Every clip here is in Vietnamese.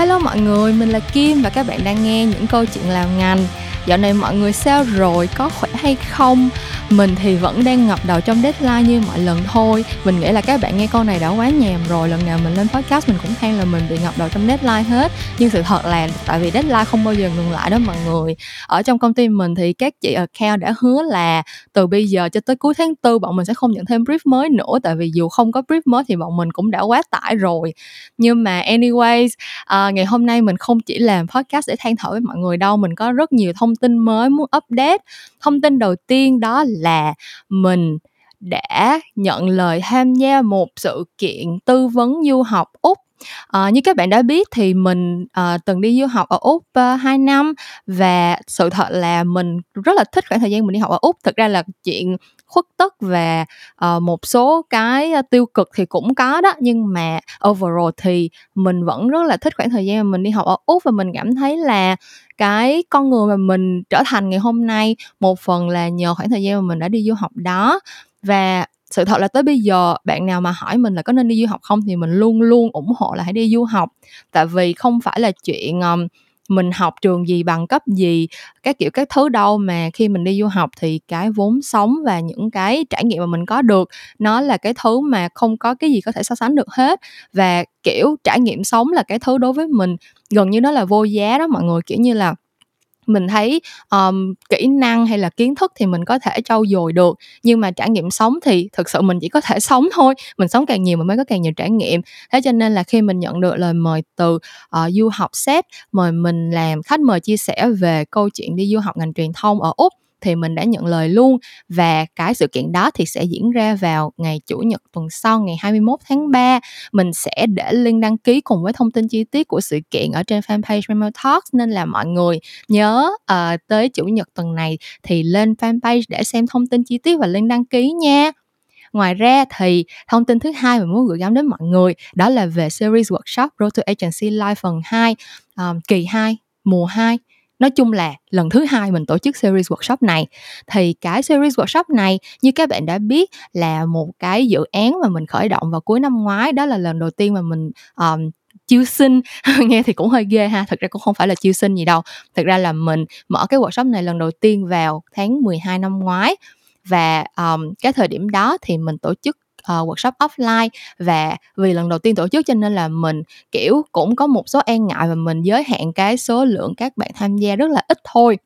Hello mọi người, mình là Kim và các bạn đang nghe những câu chuyện làm ngành. Dạo này mọi người sao rồi, có khỏe hay không? Mình thì vẫn đang ngập đầu trong deadline như mọi lần thôi. Mình nghĩ là các bạn nghe câu này đã quá nhàm rồi. Lần nào mình lên podcast mình cũng than là mình bị ngập đầu trong deadline hết. Nhưng sự thật là tại vì deadline không bao giờ ngừng lại đó mọi người. Ở trong công ty mình thì các chị account đã hứa là từ bây giờ cho tới cuối tháng tư bọn mình sẽ không nhận thêm brief mới nữa. Tại vì dù không có brief mới thì bọn mình cũng đã quá tải rồi. Nhưng mà anyways à, ngày hôm nay mình không chỉ làm podcast để than thở với mọi người đâu. Mình có rất nhiều thông tin mới muốn update thông tin đầu tiên đó là mình đã nhận lời tham gia một sự kiện tư vấn du học úc. À, như các bạn đã biết thì mình à, từng đi du học ở úc ờ, à, 2 năm và sự thật là mình rất là thích khoảng thời gian mình đi học ở úc. Thực ra là chuyện khuất tất và uh, ờ, một số cái tiêu cực thì cũng có đó. Nhưng mà overall thì mình vẫn rất là thích khoảng thời gian mà mình đi học ở úc và mình cảm thấy là cái con người mà mình trở thành ngày hôm nay một phần là nhờ khoảng thời gian mà mình đã đi du học đó. Và sự thật là tới bây giờ bạn nào mà hỏi mình là có nên đi du học không thì mình luôn luôn ủng hộ là hãy đi du học. Tại vì không phải là chuyện um, mình học trường gì bằng cấp gì, các kiểu các thứ đâu, mà khi mình đi du học thì cái vốn sống và những cái trải nghiệm mà mình có được, nó là cái thứ mà không có cái gì có thể so sánh được hết. Và, kiểu, trải nghiệm sống là cái thứ đối với mình, gần như nó là vô giá đó mọi người. Kiểu như là mình thấy um, kỹ năng hay là kiến thức thì mình có thể trau dồi được nhưng mà trải nghiệm sống thì thực sự mình chỉ có thể sống thôi mình sống càng nhiều mình mới có càng nhiều trải nghiệm. Thế cho nên là khi mình nhận được lời mời từ uh, du học sếp mời mình làm khách mời chia sẻ về câu chuyện đi du học ngành truyền thông ở úc thì mình đã nhận lời luôn. Và cái sự kiện đó thì sẽ diễn ra vào ngày chủ nhật tuần sau ngày 21 tháng 3 mình sẽ để link đăng ký cùng với thông tin chi tiết của sự kiện ở trên fanpage Memo Talks nên là mọi người nhớ uh, tới chủ nhật tuần này thì lên fanpage để xem thông tin chi tiết và link đăng ký nha. Ngoài ra thì thông tin thứ hai mình muốn gửi gắm đến mọi người đó là về series workshop Road to Agency Live phần 2 um, ờ, kỳ 2 mùa 2 nói chung là lần thứ hai mình tổ chức series workshop này. Thì cái series workshop này như các bạn đã biết là một cái dự án mà mình khởi động vào cuối năm ngoái. Đó là lần đầu tiên mà mình um, chiêu sinh. Nghe thì cũng hơi ghê ha thực ra cũng không phải là chiêu sinh gì đâu. Thực ra là mình mở cái workshop này lần đầu tiên vào tháng 12 năm ngoái. Và um, cái thời điểm đó thì mình tổ chức uh, workshop offline. Và vì lần đầu tiên tổ chức cho nên là mình kiểu cũng có một số e ngại và mình giới hạn cái số lượng các bạn tham gia rất là ít thôi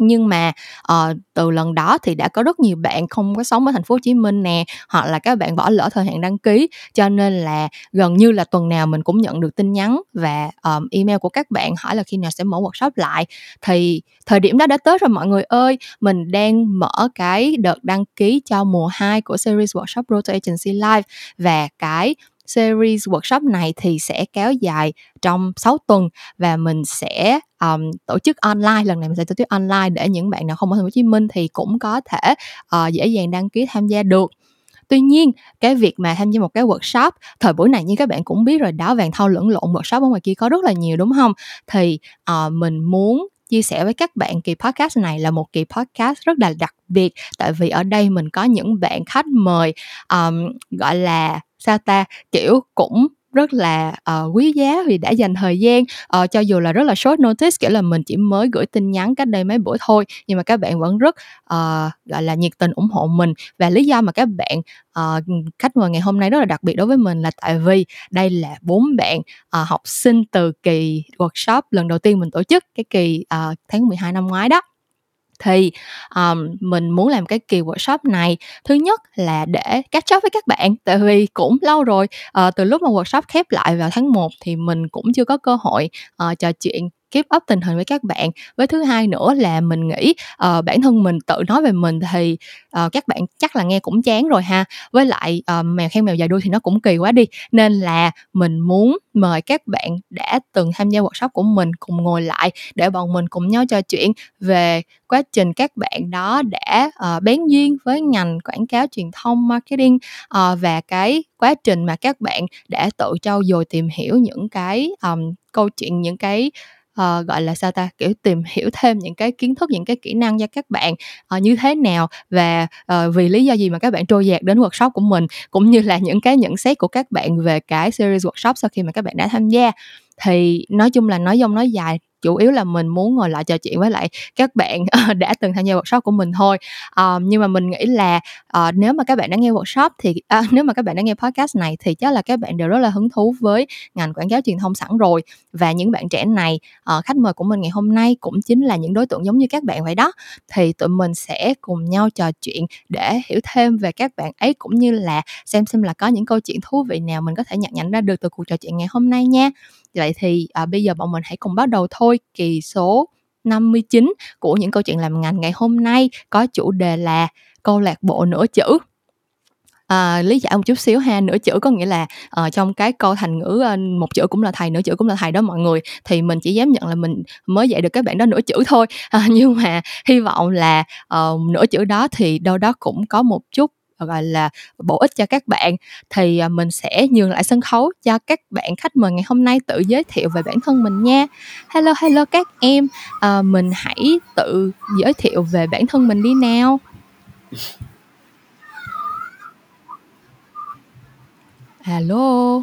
nhưng mà uh, từ lần đó thì đã có rất nhiều bạn không có sống ở thành phố Hồ Chí Minh nè hoặc là các bạn bỏ lỡ thời hạn đăng ký. Cho nên là gần như là tuần nào mình cũng nhận được tin nhắn và um, email của các bạn hỏi là khi nào sẽ mở workshop lại. Thì thời điểm đó đã tới rồi mọi người ơi mình đang mở cái đợt đăng ký cho mùa 2 của series workshop Roto Agency Live và cái series workshop này thì sẽ kéo dài trong 6 tuần và mình sẽ um, tổ chức online. Lần này mình sẽ tổ chức online để những bạn nào không ở thành phố Hồ Chí Minh thì cũng có thể uh, dễ dàng đăng ký tham gia được. Tuy nhiên, cái việc mà tham gia một cái workshop thời buổi này như các bạn cũng biết rồi đá vàng thau lẫn lộn workshop ở ngoài kia có rất là nhiều đúng không? Thì uh, mình muốn chia sẻ với các bạn kỳ podcast này là một kỳ podcast rất là đặc biệt. Tại vì ở đây mình có những bạn khách mời um, gọi là sao ta? Kiểu cũng rất là uh, quý giá vì đã dành thời gian uh, cho dù là rất là short notice kiểu là mình chỉ mới gửi tin nhắn cách đây mấy buổi thôi nhưng mà các bạn vẫn rất uh, gọi là nhiệt tình ủng hộ mình. Và lý do mà các bạn uh, khách mời ngày hôm nay rất là đặc biệt đối với mình là tại vì đây là bốn bạn uh, học sinh từ kỳ workshop lần đầu tiên mình tổ chức cái kỳ uh, tháng 12 năm ngoái đó thì um, mình muốn làm cái kỳ workshop này. Thứ nhất là để catch up với các bạn tại vì cũng lâu rồi uh, từ lúc mà workshop khép lại vào tháng 1 thì mình cũng chưa có cơ hội uh, trò chuyện keep up tình hình với các bạn. Với thứ hai nữa là mình nghĩ uh, bản thân mình tự nói về mình thì uh, các bạn chắc là nghe cũng chán rồi ha. Với lại uh, mèo khen mèo dài đuôi thì nó cũng kỳ quá đi. Nên là mình muốn mời các bạn đã từng tham gia workshop của mình cùng ngồi lại để bọn mình cùng nhau trò chuyện về quá trình các bạn đó đã uh, bén duyên với ngành quảng cáo truyền thông marketing uh, và cái quá trình mà các bạn đã tự trau dồi tìm hiểu những cái um, câu chuyện những cái uh, gọi là sao ta kiểu tìm hiểu thêm những cái kiến thức những cái kỹ năng cho các bạn uh, như thế nào và uh, vì lý do gì mà các bạn trôi dạt đến workshop của mình cũng như là những cái nhận xét của các bạn về cái series workshop sau khi mà các bạn đã tham gia. Thì nói chung là nói dông nói dài chủ yếu là mình muốn ngồi lại trò chuyện với lại các bạn đã từng tham gia workshop của mình thôi. Uh, nhưng mà mình nghĩ là uh, nếu mà các bạn đã nghe workshop thì uh, nếu mà các bạn đã nghe podcast này thì chắc là các bạn đều rất là hứng thú với ngành quảng cáo truyền thông sẵn rồi. Và những bạn trẻ này uh, khách mời của mình ngày hôm nay cũng chính là những đối tượng giống như các bạn vậy đó. Thì tụi mình sẽ cùng nhau trò chuyện để hiểu thêm về các bạn ấy cũng như là xem xem là có những câu chuyện thú vị nào mình có thể nhận nhận ra được từ cuộc trò chuyện ngày hôm nay nha vậy thì à, bây giờ bọn mình hãy cùng bắt đầu thôi. Kỳ số 59 của những câu chuyện làm ngành ngày hôm nay có chủ đề là câu lạc bộ nửa chữ. À, lý giải một chút xíu ha. Nửa chữ có nghĩa là uh, trong cái câu thành ngữ uh, một chữ cũng là thầy nửa chữ cũng là thầy đó mọi người thì mình chỉ dám nhận là mình mới dạy được các bạn đó nửa chữ thôi. Uh, nhưng mà hy vọng là uh, nửa chữ đó thì đâu đó cũng có một chút Ờ, gọi là bổ ích cho các bạn thì à, mình sẽ nhường lại sân khấu cho các bạn khách mời ngày hôm nay tự giới thiệu về bản thân mình nha hello hello các em à, mình hãy tự giới thiệu về bản thân mình đi nào Alo.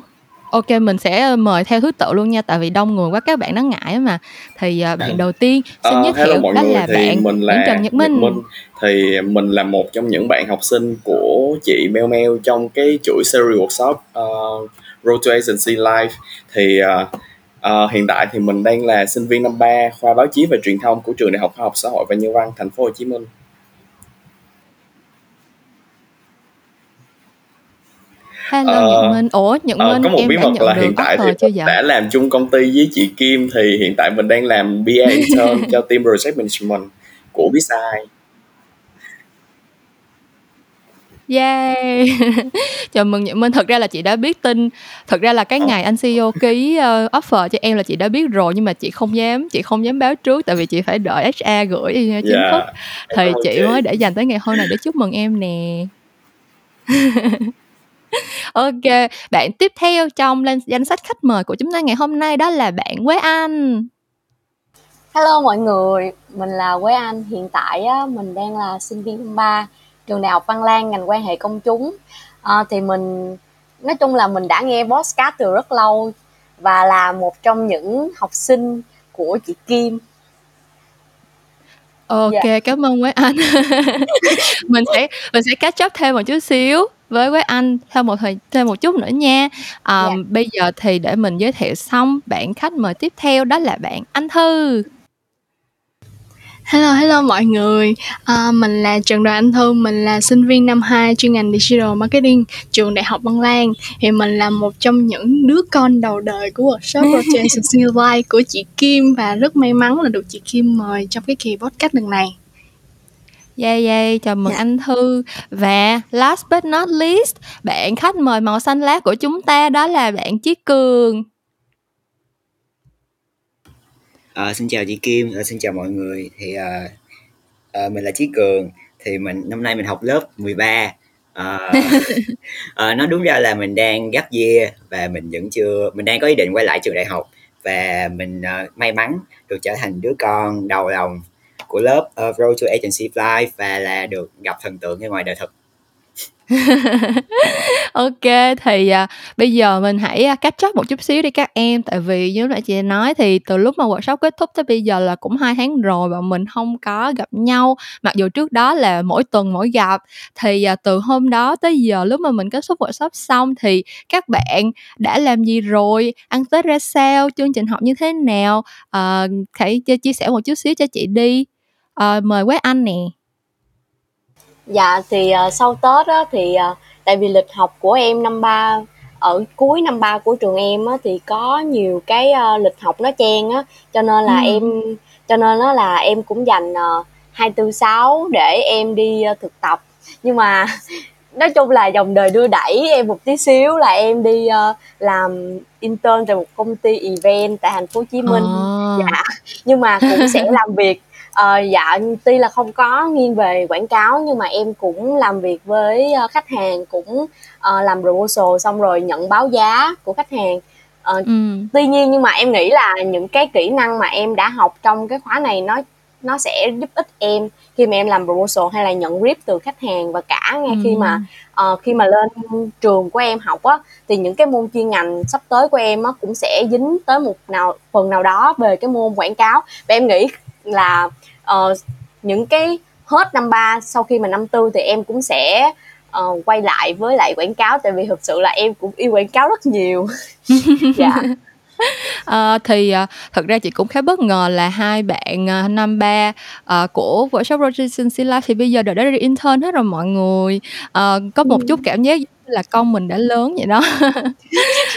OK, mình sẽ mời theo thứ tự luôn nha, tại vì đông người quá các bạn nó ngại mà. Thì, à, bạn đầu tiên xin Ờ, giới thiệu đó người, là bạn mình Nguyễn Trần là Nhật Nhật Minh. Minh. Thì mình là một trong những bạn học sinh của chị Meo Meo trong cái chuỗi series workshop, ờ, Road to Agency Live. Thì, ờ, ờ, hiện tại thì mình đang là sinh viên năm 3 khoa báo chí và truyền thông của trường Đại học Khoa học Xã hội và Nhân văn Thành phố Hồ Chí Minh. Hello Nhật Ờ, Minh. Ủa, Nhật ờ, Minh có một em bí mật là hiện tại thì chưa đã làm chung công ty với chị Kim, thì hiện tại mình đang làm BA intern cho team project management của Bizai. Yeah! Chào mừng Nhật Minh. Thật ra là chị đã biết tin thật ra là cái ngày anh CEO ký, ơ, offer cho em là chị đã biết rồi, nhưng mà chị không dám chị không dám báo trước tại vì chị phải đợi HR gửi, ơ, chính thức. Yeah, em Thì chị mới để dành tới ngày hôm này để chúc mừng em nè. OK, bạn tiếp theo trong lên danh sách khách mời của chúng ta ngày hôm nay đó là bạn Quế Anh. Hello mọi người, mình là Quế Anh. Hiện tại á, mình đang là sinh viên năm 3 trường Đại học Văn Lang ngành quan hệ công chúng. Ờ, thì mình nói chung là mình đã nghe podcast từ rất lâu và là một trong những học sinh của chị Kim. OK, Dạ. cảm ơn Quế Anh. Mình sẽ mình sẽ catch up thêm một chút xíu với Quế Anh thêm một thời thêm một chút nữa nha. Dạ. Ờm, bây giờ thì để mình giới thiệu xong bạn khách mời tiếp theo đó là bạn Anh Thư. Hello, hello mọi người. À, mình là Trần Đoàn Anh Thư, mình là sinh viên năm 2 chuyên ngành Digital Marketing, trường Đại học Văn Lang. Thì mình là một trong những đứa con đầu đời của workshop Rotation Life của chị Kim và rất may mắn là được chị Kim mời trong cái kỳ podcast lần này. Yeah, yeah, chào mừng Dạ. anh Thư. Và last but not least, bạn khách mời màu xanh lá của chúng ta đó là bạn Chí Cường. Ờ, xin chào chị Kim, ờ, xin chào mọi người. Thì ờ, ờ, mình là Chí Cường, thì mình năm nay mình học lớp 13. Ờ, ờ, nói đúng ra là mình đang gap year và mình vẫn chưa mình đang có ý định quay lại trường đại học và mình ờ, may mắn được trở thành đứa con đầu lòng của lớp uh, Road to Agency Life và là được gặp thần tượng ngay ngoài đời thực. OK, thì, à, bây giờ mình hãy, a, catch up một chút xíu đi các em, tại vì như lúc nãy chị nói thì từ lúc mà workshop kết thúc tới bây giờ là cũng hai tháng rồi và mình không có gặp nhau, mặc dù trước đó là mỗi tuần mỗi gặp. Thì, à, từ hôm đó tới giờ lúc mà mình kết thúc workshop xong thì các bạn đã làm gì rồi, ăn Tết ra sao, chương trình học như thế nào? à, hãy chia sẻ một chút xíu cho chị đi. Ờ, mời Quế Anh nè. Dạ thì ờ, sau Tết á, thì ờ, tại vì lịch học của em năm 3 ở cuối năm 3 của trường em á, thì có nhiều cái ờ, lịch học nó chen á cho nên là Ừm. em cho nên nó là em cũng dành uh, 246 để em đi ờ, thực tập nhưng mà nói chung là dòng đời đưa đẩy em một tí xíu là em đi ờ, làm intern tại một công ty event tại thành phố Hồ Chí Minh Ờ. dạ nhưng mà cũng sẽ làm việc Ờ, dạ tuy là không có nghiêng về quảng cáo nhưng mà em cũng làm việc với ờ, khách hàng cũng ờ, làm proposal xong rồi nhận báo giá của khách hàng. Ờ, Ừm. tuy nhiên nhưng mà em nghĩ là những cái kỹ năng mà em đã học trong cái khóa này nó nó sẽ giúp ích em khi mà em làm proposal hay là nhận brief từ khách hàng và cả ngay khi mà uh, khi mà lên trường của em học á thì những cái môn chuyên ngành sắp tới của em á cũng sẽ dính tới một nào phần nào đó về cái môn quảng cáo. Và em nghĩ là uh, những cái hết năm ba sau khi mà năm tư thì em cũng sẽ uh, quay lại với lại quảng cáo. Tại vì thực sự là em cũng yêu quảng cáo rất nhiều. Dạ. Uh, thì uh, thật ra chị cũng khá bất ngờ là hai bạn uh, năm ba uh, của workshop Rotation Life thì bây giờ đều đã đi intern hết rồi mọi người. Uh, có một ừ. chút cảm giác là con mình đã lớn vậy đó.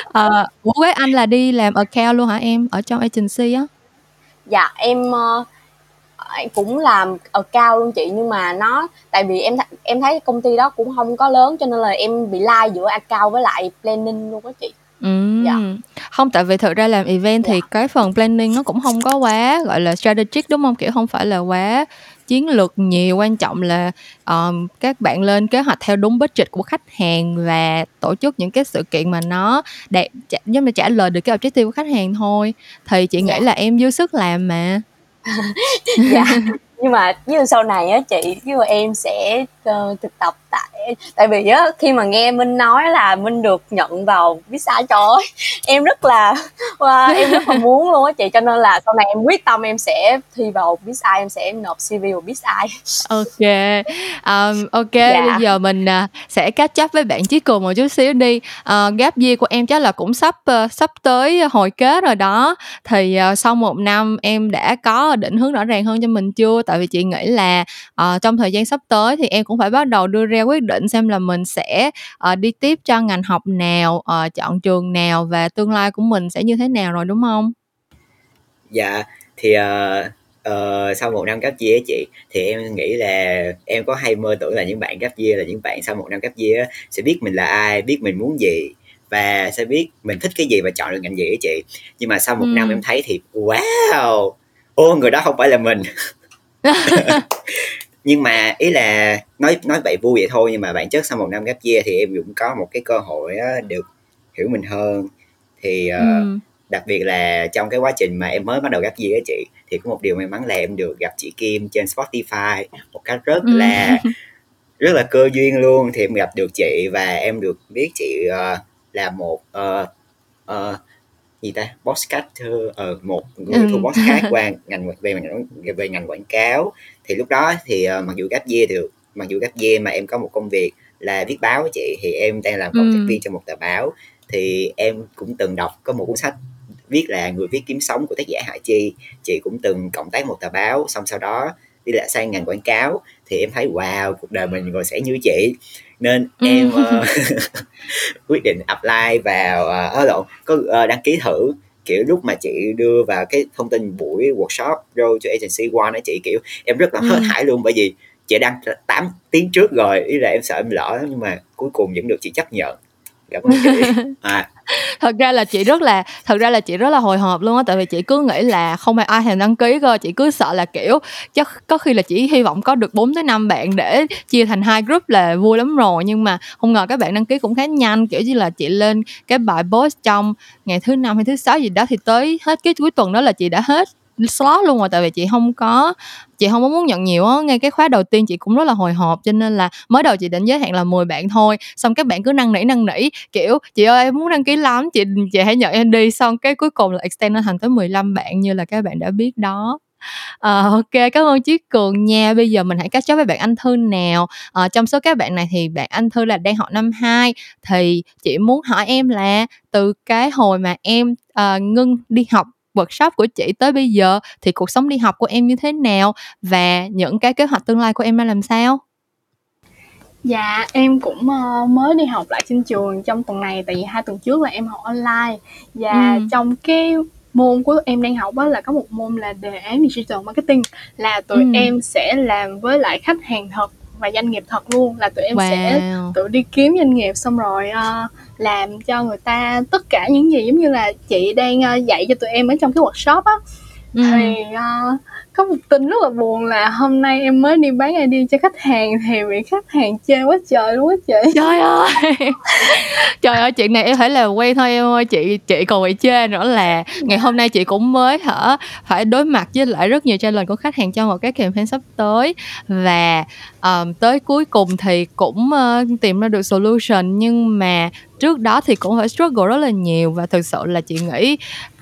Uh, với anh là đi làm account luôn hả em? Ở trong agency á? Dạ em uh, cũng làm ở cao luôn chị nhưng mà nó tại vì em th- em thấy công ty đó cũng không có lớn cho nên là em bị lai giữa account với lại planning luôn đó chị Ừm. Dạ. Hông, tại vì thực ra làm event thì dạ. cái phần planning nó cũng không có quá, gọi là, strategic, đúng không Kiểu, không phải là quá chiến lược nhiều, quan trọng là, ờm, các bạn lên kế hoạch theo đúng budget của khách hàng và tổ chức những cái sự kiện mà nó đạt trả giống như trả lời được cái objective của khách hàng thôi. Thì chị nghĩ dạ. là em dư sức làm mà. Dạ. Nhưng mà như sau này á chị chứ em sẽ uh, thực tập tại tại vì á khi mà nghe minh nói là minh được nhận vào visa ơi em rất là wow, em rất là muốn luôn á chị. Cho nên là sau này em quyết tâm em sẽ thi vào visa em sẽ nộp cv vào visa. Ok. Um, ok dạ. bây giờ mình uh, sẽ catch up với bạn chí cường một chút xíu đi. Uh, gap year của em chắc là cũng sắp uh, sắp tới hồi kết rồi đó. Thì uh, sau một năm em đã có định hướng rõ ràng hơn cho mình chưa? Tại vì chị nghĩ là uh, trong thời gian sắp tới thì em cũng phải bắt đầu đưa ra quyết định xem là mình sẽ uh, đi tiếp cho ngành học nào uh, chọn trường nào và tương lai của mình sẽ như thế nào rồi đúng không? Dạ thì uh, uh, sau một năm cấp year chị thì em nghĩ là em có hay mơ tưởng là những bạn cấp year là những bạn sau một năm cấp year sẽ biết mình là ai biết mình muốn gì và sẽ biết mình thích cái gì và chọn được ngành gì ấy chị. Nhưng mà sau một ừ. năm em thấy thì wow! Ô người đó không phải là mình nhưng mà ý là nói nói vậy vui vậy thôi nhưng mà bản chất sau một năm gap year thì em cũng có một cái cơ hội á, được hiểu mình hơn thì uh, ừ. đặc biệt là trong cái quá trình mà em mới bắt đầu gap year á chị thì có một điều may mắn là em được gặp chị Kim trên Spotify một cách rất ừ. là rất là cơ duyên luôn thì em gặp được chị và em được biết chị uh, là một uh, uh, gì ta? Podcast ở uh, một người ừ. thu podcast qua ngành về ngành về ngành quảng cáo. Thì lúc đó thì uh, mặc dù gap year thì mặc dù gap year mà em có một công việc là viết báo chị thì em đang làm cộng tác ừ. viên cho một tờ báo. Thì em cũng từng đọc có một cuốn sách viết là người viết kiếm sống của tác giả Hải Chi. Chị cũng từng cộng tác một tờ báo xong sau đó đi lại sang ngành quảng cáo. Thì em thấy wow cuộc đời mình rồi sẽ như chị nên ừ. em uh, quyết định apply vào uh, lộn có uh, đăng ký thử kiểu lúc mà chị đưa vào cái thông tin buổi workshop Road to Agency One á chị kiểu em rất là hết ừ. hải luôn bởi vì chị đăng 8 tiếng trước rồi ý là em sợ em lỡ nhưng mà cuối cùng vẫn được chị chấp nhận cảm ơn chị à thật ra là chị rất là, thật ra là chị rất là hồi hộp luôn á, tại vì chị cứ nghĩ là không phải ai thèm đăng ký cơ, chị cứ sợ là, kiểu, chắc có khi là chỉ hy vọng có được 4 tới 5 bạn để chia thành hai group là vui lắm rồi, nhưng mà không ngờ các bạn đăng ký cũng khá nhanh, kiểu như là chị lên cái bài post trong ngày thứ năm hay thứ sáu gì đó thì tới hết cái cuối tuần đó là chị đã hết slot luôn rồi, tại vì chị không có chị không có muốn nhận nhiều á ngay cái khóa đầu tiên chị cũng rất là hồi hộp cho nên là mới đầu chị định giới hạn là 10 bạn thôi. Xong các bạn cứ năn nỉ năn nỉ kiểu chị ơi em muốn đăng ký lắm chị chị hãy nhận em đi. Xong cái cuối cùng là extend nó thành tới 15 bạn như là các bạn đã biết đó. À, ok cảm ơn Chí Cường nha. Bây giờ mình hãy catch up với bạn Anh Thư nào. À, trong số các bạn này thì bạn Anh Thư là đang học năm 2 thì chị muốn hỏi em là từ cái hồi mà em ờ, à, ngưng đi học workshop của chị tới bây giờ thì cuộc sống đi học của em như thế nào và những cái kế hoạch tương lai của em đang làm sao Dạ, em cũng uh, mới đi học lại trên trường trong tuần này tại vì hai tuần trước là em học online và ừ. trong cái môn của em đang học đó là có một môn là đề án digital marketing là tụi ừ. em sẽ làm với lại khách hàng thật và doanh nghiệp thật luôn là tụi em wow. sẽ tự đi kiếm doanh nghiệp xong rồi uh, làm cho người ta tất cả những gì giống như là chị đang uh, dạy cho tụi em ở trong cái workshop á ừ. thì uh, có một tin rất là buồn là hôm nay em mới đi bán ID cho khách hàng thì bị khách hàng chê quá trời luôn á chị. Trời ơi! Trời ơi chuyện này em phải là quen thôi em ơi chị chị còn bị chê nữa là ngày hôm nay chị cũng mới hả phải đối mặt với lại rất nhiều challenge của khách hàng cho một cái campaign sắp tới. Và um, tới cuối cùng thì cũng uh, tìm ra được solution nhưng mà trước đó thì cũng phải struggle rất là nhiều và thực sự là chị nghĩ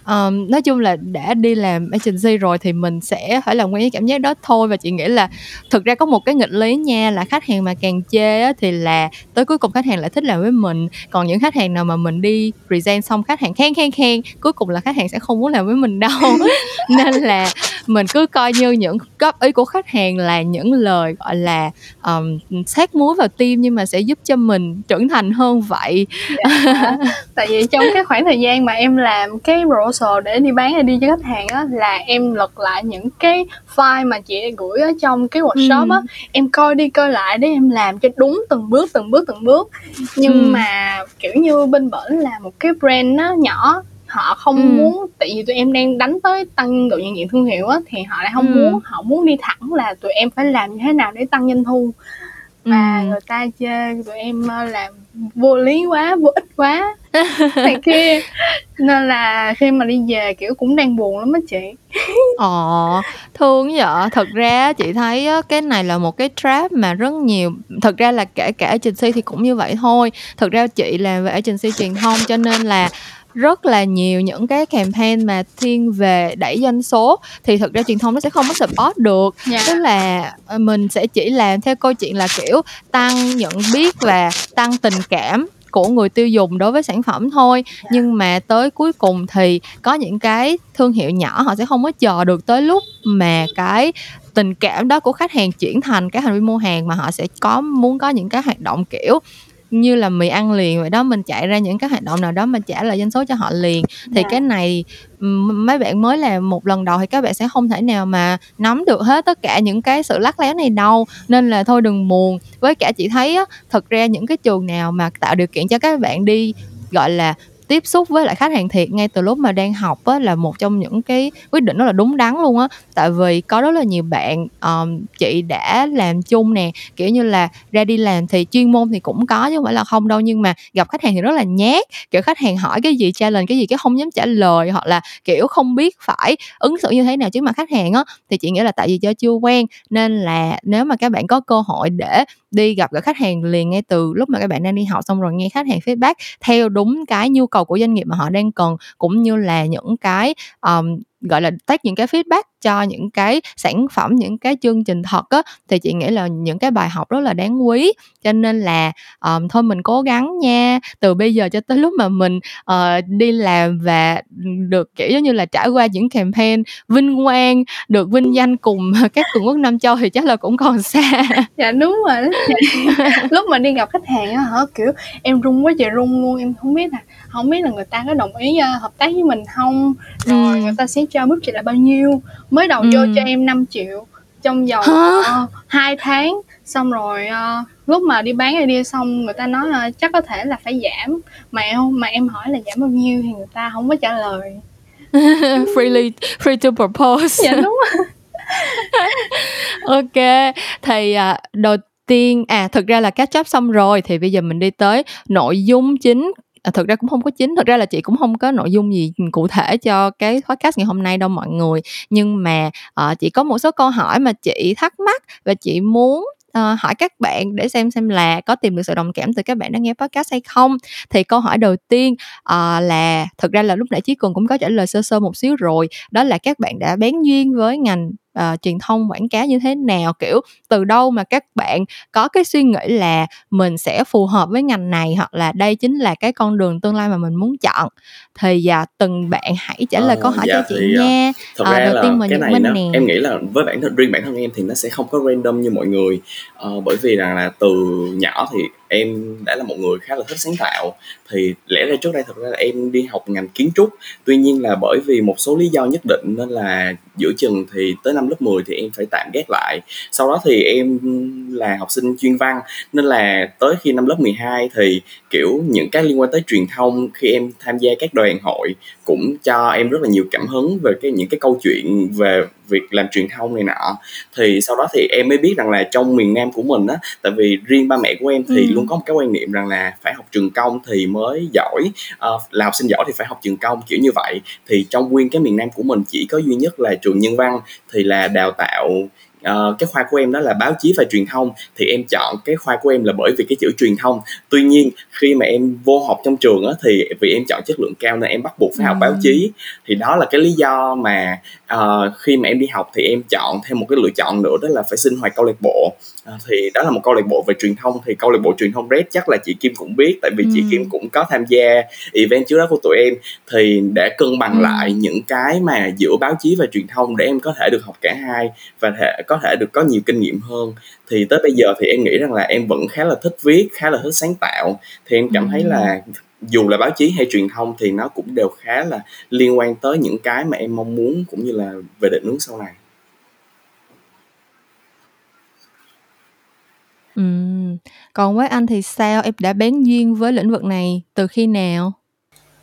um, nói chung là đã đi làm agency rồi thì mình sẽ phải làm quen với cảm giác đó thôi. Và chị nghĩ là thực ra có một cái nghịch lý nha là khách hàng mà càng chê á, thì là tới cuối cùng khách hàng lại thích làm với mình. Còn những khách hàng nào mà mình đi present xong khách hàng khen khen khen cuối cùng là khách hàng sẽ không muốn làm với mình đâu. Nên là mình cứ coi như những góp ý của khách hàng là những lời gọi là um, sát muối vào tim nhưng mà sẽ giúp cho mình trưởng thành hơn vậy. Dạ. tại vì trong cái khoảng thời gian mà em làm cái proposal để đi bán hay đi cho khách hàng á là em lật lại những cái file mà chị gửi ở trong cái workshop á ừ. em coi đi coi lại để em làm cho đúng từng bước từng bước từng bước nhưng ừ. mà kiểu như bên bển là một cái brand nó nhỏ họ không ừ. muốn tại vì tụi em đang đánh tới tăng độ nhận diện thương hiệu á thì họ lại không ừ. muốn họ muốn đi thẳng là tụi em phải làm như thế nào để tăng doanh thu và ừ. người ta chê tụi em ờ, làm vô lý quá vô ích quá này kia nên là khi mà đi về kiểu cũng đang buồn lắm á chị ờ thương vậy thật ra chị thấy cái này là một cái trap mà rất nhiều thật ra là kể cả agency thì cũng như vậy thôi thật ra chị làm về agency truyền thông cho nên là rất là nhiều những cái campaign mà thiên về đẩy doanh số thì thực ra truyền thông nó sẽ không có support được yeah. Dạ. tức là ờ, mình sẽ chỉ làm theo câu chuyện là kiểu tăng nhận biết và tăng tình cảm của người tiêu dùng đối với sản phẩm thôi. Nhưng mà tới cuối cùng thì có những cái thương hiệu nhỏ họ sẽ không có chờ được tới lúc mà cái tình cảm đó của khách hàng chuyển thành cái hành vi mua hàng mà họ sẽ có muốn có những cái hoạt động kiểu như là mì ăn liền vậy đó mình chạy ra những cái hoạt động nào đó mà trả lại doanh số cho họ liền thì yeah. Dạ. cái này mấy bạn mới làm một lần đầu thì các bạn sẽ không thể nào mà nắm được hết tất cả những cái sự lắc léo này đâu nên là thôi đừng buồn với cả chị thấy á thật ra những cái trường nào mà tạo điều kiện cho các bạn đi gọi là tiếp xúc với lại khách hàng thiệt ngay từ lúc mà đang học á, là một trong những cái quyết định rất là đúng đắn luôn á. Tại vì có rất là nhiều bạn um, chị đã làm chung nè kiểu như là ra đi làm thì chuyên môn thì cũng có chứ không phải là không đâu nhưng mà gặp khách hàng thì rất là nhát. Kiểu khách hàng hỏi cái gì challenge cái gì cái không dám trả lời hoặc là kiểu không biết phải ứng xử như thế nào trước mặt khách hàng á thì chị nghĩ là tại vì do chưa quen nên là nếu mà các bạn có cơ hội để đi gặp gỡ khách hàng liền ngay từ lúc mà các bạn đang đi học xong rồi nghe khách hàng feedback. Theo đúng cái nhu cầu của doanh nghiệp mà họ đang cần cũng như là những cái um, gọi là tách những cái feedback cho những cái sản phẩm những cái chương trình thật á thì chị nghĩ là những cái bài học rất là đáng quý. Cho nên là um, thôi mình cố gắng nha. Từ bây giờ cho tới lúc mà mình uh, đi làm và được kiểu giống như là trải qua những campaign vinh quang được vinh danh cùng các cường quốc nam châu thì chắc là cũng còn xa. Dạ đúng rồi lúc mà đi gặp khách hàng á hả kiểu em run quá trời run luôn em không biết là không biết là người ta có đồng ý uh, hợp tác với mình không? Rồi ừ. người ta sẽ cho mức chị là bao nhiêu mới đầu ừ. vô cho em 5 triệu trong vòng uh, 2 tháng. Xong rồi uh, lúc mà đi bán idea xong người ta nói uh, chắc có thể là phải giảm. Mà em mà em hỏi là giảm bao nhiêu thì người ta không có trả lời. Freely free to propose. Dạ đúng ok thì uh, đầu tiên à thực ra là catch up xong rồi thì bây giờ mình đi tới nội dung chính à, thực ra cũng không có chính thực ra là chị cũng không có nội dung gì cụ thể cho cái podcast ngày hôm nay đâu mọi người. Nhưng mà uh, chị có một số câu hỏi mà chị thắc mắc và chị muốn uh, hỏi các bạn để xem xem là có tìm được sự đồng cảm từ các bạn đang nghe podcast hay không. Thì câu hỏi đầu tiên uh, là thực ra là lúc nãy chí cường cũng có trả lời sơ sơ một xíu rồi đó là các bạn đã bén duyên với ngành uh, truyền thông quảng cáo như thế nào? Kiểu từ đâu mà các bạn có cái suy nghĩ là mình sẽ phù hợp với ngành này hoặc là đây chính là cái con đường tương lai mà mình muốn chọn? Thì uh, từng bạn hãy trả lời ờ, câu hỏi dạ, cho chị thì, nha. thật uh, ra đầu là tiên mình cái này nó, nè. em nghĩ là với bản thân riêng bản thân em thì nó sẽ không có random như mọi người. Uh, bởi vì rằng là từ nhỏ thì em đã là một người khá là thích sáng tạo. Thì lẽ ra trước đây thật ra là em đi học ngành kiến trúc. Tuy nhiên là bởi vì một số lý do nhất định nên là giữa chừng thì tới năm lớp 10 thì em phải tạm gác lại. Sau đó thì em là học sinh chuyên văn. Nên là tới khi năm lớp 12 thì, kiểu, những cái liên quan tới truyền thông, khi em tham gia các đoàn hội cũng cho em rất là nhiều cảm hứng về cái những cái câu chuyện về việc làm truyền thông này nọ. Thì sau đó thì em mới biết rằng là trong miền Nam của mình á, tại vì riêng ba mẹ của em thì ừ luôn có một cái quan niệm rằng là phải học trường công thì mới giỏi. Uh, là học sinh giỏi thì phải học trường công kiểu như vậy. Thì trong nguyên cái miền Nam của mình chỉ có duy nhất là trường nhân văn thì là đào tạo uh, cái khoa của em đó là báo chí và truyền thông. Thì em chọn cái khoa của em là bởi vì cái chữ truyền thông. Tuy nhiên khi mà em vô học trong trường á thì vì em chọn chất lượng cao nên em bắt buộc phải học báo chí. Thì đó là cái lý do mà uh, khi mà em đi học thì em chọn thêm một cái lựa chọn nữa đó là phải sinh hoạt câu lạc bộ thì đó là một câu lạc bộ về truyền thông thì câu lạc bộ truyền thông red chắc là chị kim cũng biết tại vì ừ. chị kim cũng có tham gia event trước đó của tụi em. Thì để cân bằng ừ. lại những cái mà giữa báo chí và truyền thông để em có thể được học cả hai và thể có thể được có nhiều kinh nghiệm hơn. Thì tới bây giờ thì em nghĩ rằng là em vẫn khá là thích viết khá là thích sáng tạo. Thì em cảm thấy là dù là báo chí hay truyền thông thì nó cũng đều khá là liên quan tới những cái mà em mong muốn cũng như là về định hướng sau này Ừ. Còn với anh thì sao? Em đã bén duyên với lĩnh vực này từ khi nào?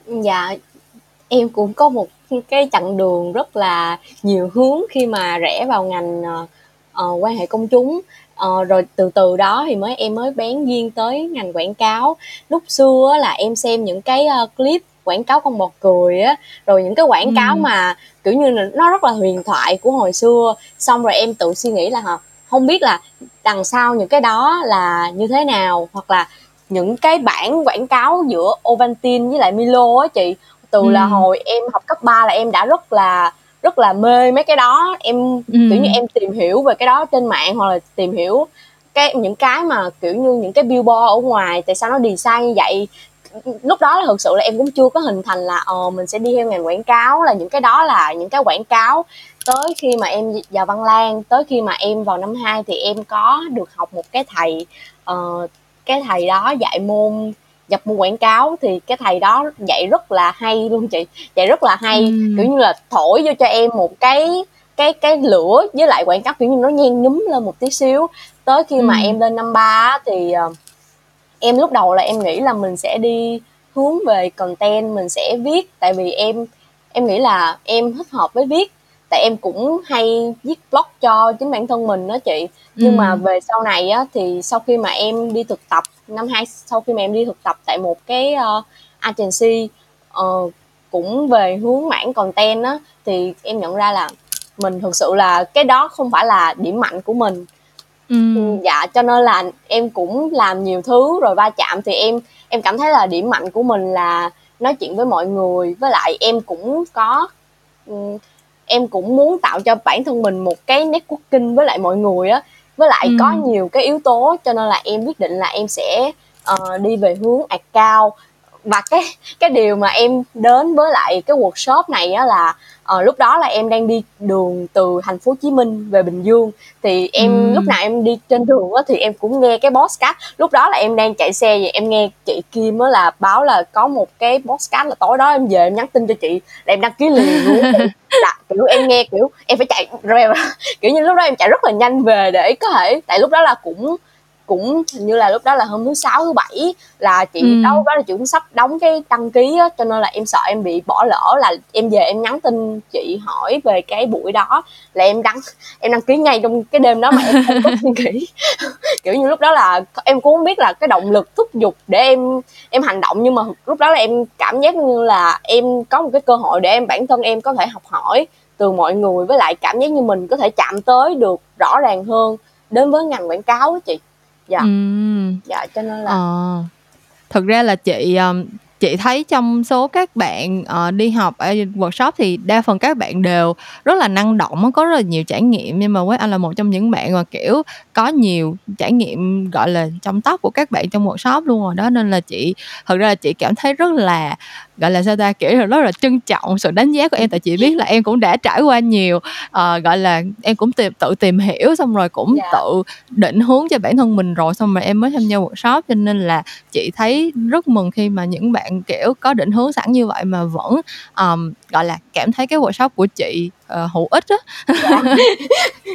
Dạ, em cũng có một cái chặng đường rất là nhiều hướng khi mà rẽ vào ngành uh, quan hệ công chúng ờ, rồi từ từ đó thì mới em mới bén duyên tới ngành quảng cáo lúc xưa là em xem những cái uh, clip quảng cáo con bò cười á rồi những cái quảng cáo mà kiểu như là nó rất là huyền thoại của hồi xưa xong rồi em tự suy nghĩ là hả không biết là đằng sau những cái đó là như thế nào hoặc là những cái bản quảng cáo giữa Ovaltine với lại Milo á chị từ ừ. là hồi em học cấp 3 là em đã rất là rất là mê mấy cái đó em ừ. kiểu như em tìm hiểu về cái đó trên mạng hoặc là tìm hiểu cái những cái mà kiểu như những cái billboard ở ngoài tại sao nó design như vậy lúc đó là thực sự là em cũng chưa có hình thành là ờ mình sẽ đi theo ngành quảng cáo là những cái đó là những cái quảng cáo tới khi mà em vào Văn Lang tới khi mà em vào năm 2 thì em có được học một cái thầy uh, cái thầy đó dạy môn nhập môn quảng cáo. Thì cái thầy đó dạy rất là hay luôn chị dạy rất là hay. Ừ. kiểu như là thổi vô cho em một cái cái cái lửa với lại quảng cáo kiểu như nó nhen nhúm lên một tí xíu. Tới khi ừ. mà em lên năm ba thì uh, em lúc đầu là em nghĩ là mình sẽ đi hướng về content mình sẽ viết. Tại vì em em nghĩ là em thích hợp với viết tại em cũng hay viết blog cho chính bản thân mình đó chị nhưng ừ. mà về sau này á thì sau khi mà em đi thực tập năm hai sau khi mà em đi thực tập tại một cái uh, agency uh, cũng về hướng mảng content á thì em nhận ra là mình thực sự là cái đó không phải là điểm mạnh của mình ừ. dạ cho nên là em cũng làm nhiều thứ rồi va chạm thì em em cảm thấy là điểm mạnh của mình là nói chuyện với mọi người với lại em cũng có em cũng muốn tạo cho bản thân mình một cái networking với lại mọi người á với lại ừ. có nhiều cái yếu tố cho nên là em quyết định là em sẽ uh, đi về hướng account và cái cái điều mà em đến với lại cái workshop này á là uh, lúc đó là em đang đi đường từ thành phố Hồ Chí Minh về Bình Dương. Thì em ừ. lúc nào em đi trên đường á thì em cũng nghe cái podcast. Lúc đó là em đang chạy xe vậy em nghe chị Kim á là báo là có một cái podcast là tối đó em về em nhắn tin cho chị là em đăng ký liền luôn. Là kiểu em nghe kiểu em phải chạy kiểu như lúc đó em chạy rất là nhanh về để có thể tại lúc đó là cũng cũng hình như là lúc đó là hôm thứ sáu thứ bảy là chị ừ. đâu đó là chị cũng sắp đóng cái đăng ký á cho nên là em sợ em bị bỏ lỡ là em về em nhắn tin chị hỏi về cái buổi đó là em đăng em đăng ký ngay trong cái đêm đó mà em không có suy nghĩ kiểu như lúc đó là em cũng không biết là cái động lực thúc giục để em em hành động nhưng mà lúc đó là em cảm giác như là em có một cái cơ hội để em bản thân em có thể học hỏi từ mọi người với lại cảm giác như mình có thể chạm tới được rõ ràng hơn đến với ngành quảng cáo á chị dạ ừ. dạ cho nên là ờ. thực ra là chị um, chị thấy trong số các bạn uh, đi học ở workshop thì đa phần các bạn đều rất là năng động có rất là nhiều trải nghiệm nhưng mà với anh là một trong những bạn mà kiểu có nhiều trải nghiệm gọi là trong tóc của các bạn trong workshop luôn rồi đó nên là chị thật ra là chị cảm thấy rất là gọi là sao ta kiểu là rất là trân trọng sự đánh giá của em tại chị biết là em cũng đã trải qua nhiều uh, gọi là em cũng tìm tự tìm hiểu xong rồi cũng yeah. Dạ. tự định hướng cho bản thân mình rồi xong rồi em mới tham gia workshop cho nên là chị thấy rất mừng khi mà những bạn kiểu có định hướng sẵn như vậy mà vẫn um, gọi là cảm thấy cái workshop của chị uh, hữu ích á dạ.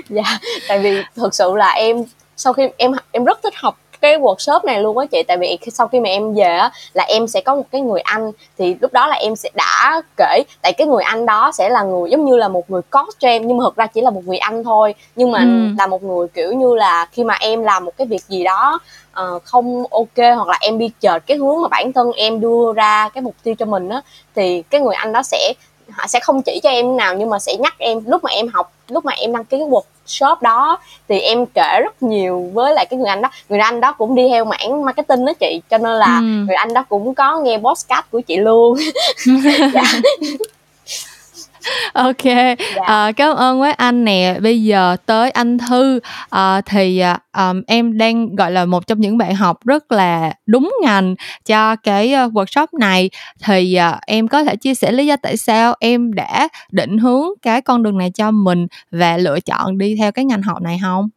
dạ tại vì thực sự là em sau khi em em rất thích học cái workshop này luôn á chị. Tại vì sau khi mà em về á là em sẽ có một cái người anh. Thì lúc đó là em sẽ đã kể tại cái người anh đó sẽ là người giống như là một người coach cho em. Nhưng mà thực ra chỉ là một người anh thôi. Nhưng mà ừ. là một người kiểu như là khi mà em làm một cái việc gì đó uh, không ok hoặc là em đi chợt cái hướng mà bản thân em đưa ra cái mục tiêu cho mình á thì cái người anh đó sẽ họ sẽ không chỉ cho em nào nhưng mà sẽ nhắc em. Lúc mà em học lúc mà em đăng ký cái workshop đó thì em kể rất nhiều với lại cái người anh đó người anh đó cũng đi theo mảng marketing đó chị cho nên là ừ. người anh đó cũng có nghe podcast của chị luôn dạ. Ok dạ. à, cảm ơn quý anh nè. Bây giờ tới anh thư. À, thì um, em đang gọi là một trong những bạn học rất là đúng ngành cho cái uh, workshop này. Thì uh, em có thể chia sẻ lý do tại sao em đã định hướng cái con đường này cho mình và lựa chọn đi theo cái ngành học này không?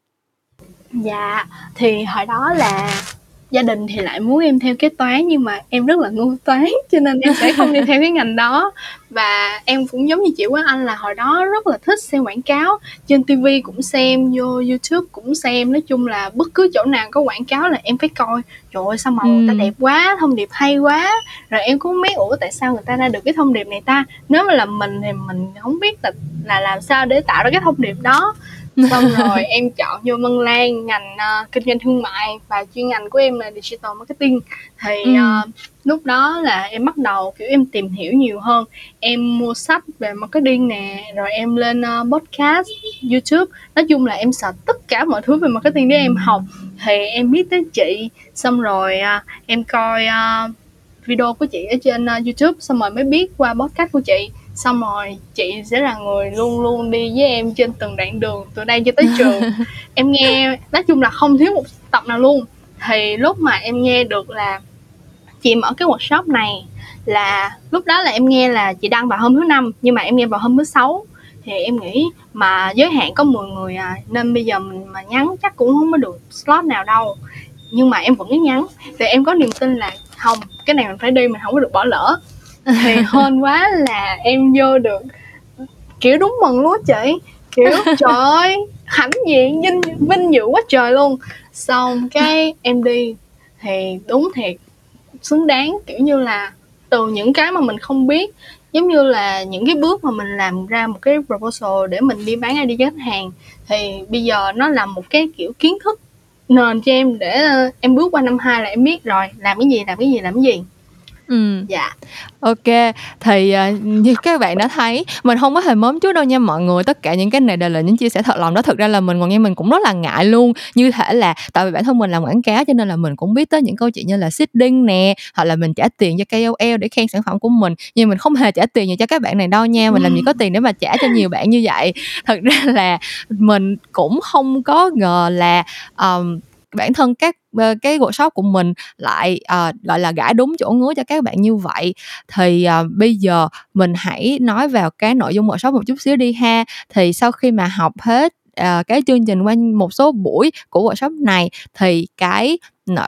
Dạ thì hồi đó là gia đình thì lại muốn em theo kế toán nhưng mà em rất là ngu toán cho nên em sẽ không đi theo cái ngành đó. Và em cũng giống như chị Quán Anh là hồi đó rất là thích xem quảng cáo trên TV cũng xem vô YouTube cũng xem. Nói chung là bất cứ chỗ nào có quảng cáo là em phải coi. Trời ơi sao màu ừ. ta đẹp quá thông điệp hay quá. Rồi em cũng biết ủa tại sao người ta ra được cái thông điệp này ta? Nếu mà là mình thì mình không biết là là làm sao để tạo ra cái thông điệp đó xong rồi em chọn vô Mân Lan ngành uh, kinh doanh thương mại và chuyên ngành của em là digital marketing. Thì uh, lúc đó là em bắt đầu kiểu em tìm hiểu nhiều hơn. Em mua sách về marketing nè rồi em lên uh, podcast youtube. Nói chung là em sợ tất cả mọi thứ về marketing để em học. Thì em biết tới chị xong rồi uh, em coi uh, video của chị ở trên uh, youtube xong rồi mới biết qua podcast của chị xong rồi chị sẽ là người luôn luôn đi với em trên từng đoạn đường từ đây cho tới trường. Em nghe nói chung là không thiếu một tập nào luôn. Thì lúc mà em nghe được là chị mở cái workshop này là lúc đó là em nghe là chị đăng vào hôm thứ năm nhưng mà em nghe vào hôm thứ sáu. Thì em nghĩ mà giới hạn có 10 người à nên bây giờ mình mà nhắn chắc cũng không có được slot nào đâu. Nhưng mà em vẫn cứ nhắn. Thì em có niềm tin là không cái này mình phải đi mình không có được bỏ lỡ thì hên quá là em vô được kiểu đúng mừng luôn chị. Kiểu trời ơi hãnh diện vinh vinh dự quá trời luôn. Xong cái em đi thì đúng thiệt xứng đáng kiểu như là từ những cái mà mình không biết giống như là những cái bước mà mình làm ra một cái proposal để mình đi bán ID cho khách hàng thì bây giờ nó là một cái kiểu kiến thức nền cho em để ờ, em bước qua năm hai là em biết rồi làm cái gì làm cái gì làm cái gì Ừ. Dạ. Ok, thì uh, như các bạn đã thấy, mình không có hề mớm chút đâu nha mọi người. Tất cả những cái này đều là những chia sẻ thật lòng đó. Thực ra là mình còn nghe mình cũng rất là ngại luôn. Như thể là tại vì bản thân mình làm quảng cáo cho nên là mình cũng biết tới những câu chuyện như là seeding nè, hoặc là mình trả tiền cho KOL để khen sản phẩm của mình. Nhưng mình không hề trả tiền gì cho các bạn này đâu nha. Mình làm gì có tiền để mà trả cho nhiều bạn như vậy. Thật ra là mình cũng không có ngờ là um, bản thân các ờ, cái workshop của mình lại uh, gọi là gãi đúng chỗ ngứa cho các bạn như vậy. Thì uh, bây giờ mình hãy nói vào cái nội dung workshop một chút xíu đi ha. Thì sau khi mà học hết uh, cái chương trình qua một số buổi của workshop này thì cái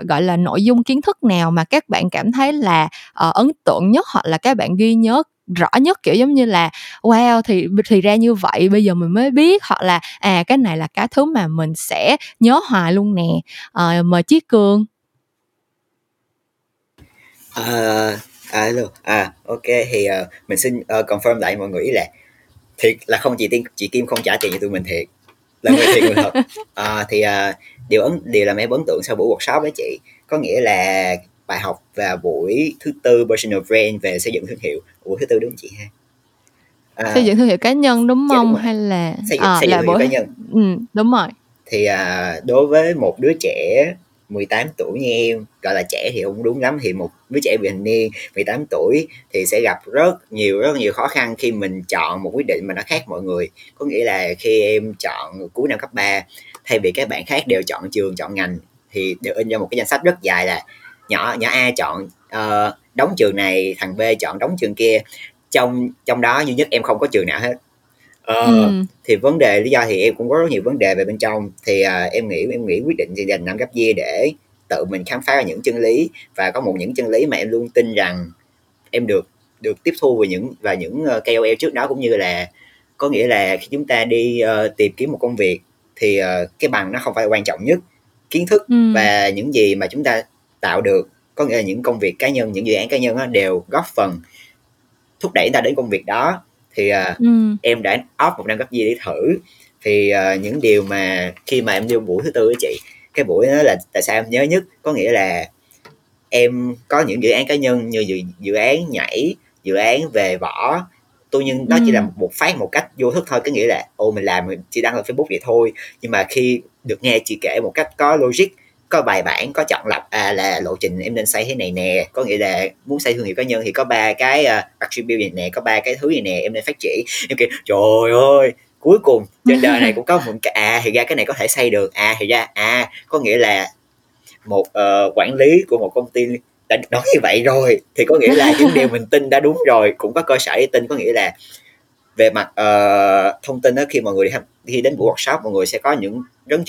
gọi là nội dung kiến thức nào mà các bạn cảm thấy là uh, ấn tượng nhất hoặc là các bạn ghi nhớ rõ nhất kiểu giống như là wow thì thì ra như vậy bây giờ mình mới biết. Hoặc là à cái này là cái thứ mà mình sẽ nhớ hoài luôn nè. À, mời chí cường. À, à, à ok thì uh, mình xin uh, confirm lại mọi người là thiệt là không chị tiên chị kim không trả tiền cho tụi mình thiệt. Là người thiệt người thật. À, thì uh, điều ấn điều làm em ấn tượng sau buổi workshop đó chị có nghĩa là bài học vào buổi thứ tư personal brand về xây dựng thương hiệu buổi thứ tư đúng không chị ha? À, xây dựng thương hiệu cá nhân đúng không? đúng hay là xây dựng, à, xây dựng là thương hiệu cá nhân. Ừ, đúng rồi. Thì à, đối với một đứa trẻ 18 tuổi như em gọi là trẻ thì không đúng lắm thì một đứa trẻ bị hình niên 18 tuổi thì sẽ gặp rất nhiều rất nhiều khó khăn khi mình chọn một quyết định mà nó khác mọi người. Có nghĩa là khi em chọn cuối năm cấp 3 thay vì các bạn khác đều chọn trường chọn ngành thì đều in ra một cái danh sách rất dài là nhỏ nhỏ A chọn uh, đóng trường này thằng B chọn đóng trường kia trong trong đó duy nhất em không có trường nào hết uh, ừ. thì vấn đề lý do thì em cũng có rất nhiều vấn đề về bên trong thì uh, em nghĩ em nghĩ quyết định thì dành năm gấp year để tự mình khám phá những chân lý và có một những chân lý mà em luôn tin rằng em được được tiếp thu về những và những uh, KOL trước đó cũng như là có nghĩa là khi chúng ta đi uh, tìm kiếm một công việc thì uh, cái bằng nó không phải quan trọng nhất kiến thức ừ. và những gì mà chúng ta tạo được có nghĩa là những công việc cá nhân những dự án cá nhân đó, đều góp phần thúc đẩy ta đến công việc đó. Thì uh, ừ. em đã off một năm cấp gì để thử. Thì uh, những điều mà khi mà em đi buổi thứ tư với chị cái buổi đó là tại sao em nhớ nhất? Có nghĩa là em có những dự án cá nhân như dự, dự án nhảy dự án về võ. Tôi nhưng đó ừ. chỉ là một phát một cách vô thức thôi. Có nghĩa là ô mình làm mình chỉ đăng lên facebook vậy thôi. Nhưng mà khi được nghe chị kể một cách có logic có bài bản có chọn lọc à là lộ trình em nên xây thế này nè. Có nghĩa là muốn xây thương hiệu cá nhân thì có ba cái uh, attribute này nè có ba cái thứ này nè em nên phát triển. Em kêu trời ơi cuối cùng trên đời này cũng có một cái à thì ra cái này có thể xây được. À thì ra à có nghĩa là một uh, quản lý của một công ty đã nói như vậy rồi thì có nghĩa là những điều mình tin đã đúng rồi cũng có cơ sở để tin. Có nghĩa là về mặt uh, thông tin đó khi mọi người đi, khi đến buổi workshop mọi người sẽ có những rất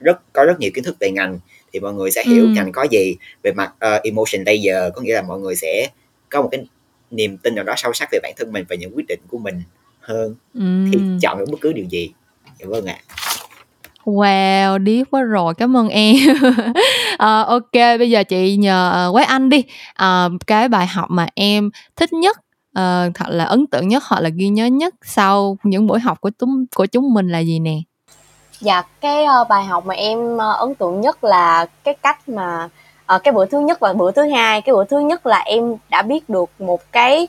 rất có rất nhiều kiến thức về ngành thì mọi người sẽ hiểu ừ. ngành có gì về mặt uh, emotion layer có nghĩa là mọi người sẽ có một cái niềm tin nào đó sâu sắc về bản thân mình và những quyết định của mình hơn ừ. thì chọn được bất cứ điều gì dạ vâng ạ à. Wow, điếc quá rồi, cảm ơn em. à, ok, bây giờ chị nhờ uh, Quế Anh đi. À, cái bài học mà em thích nhất, uh, thật là ấn tượng nhất hoặc là ghi nhớ nhất sau những buổi học của chúng của chúng mình là gì nè? Dạ, cái uh, bài học mà em uh, ấn tượng nhất là cái cách mà uh, cái bữa thứ nhất và bữa thứ hai. Cái bữa thứ nhất là em đã biết được một cái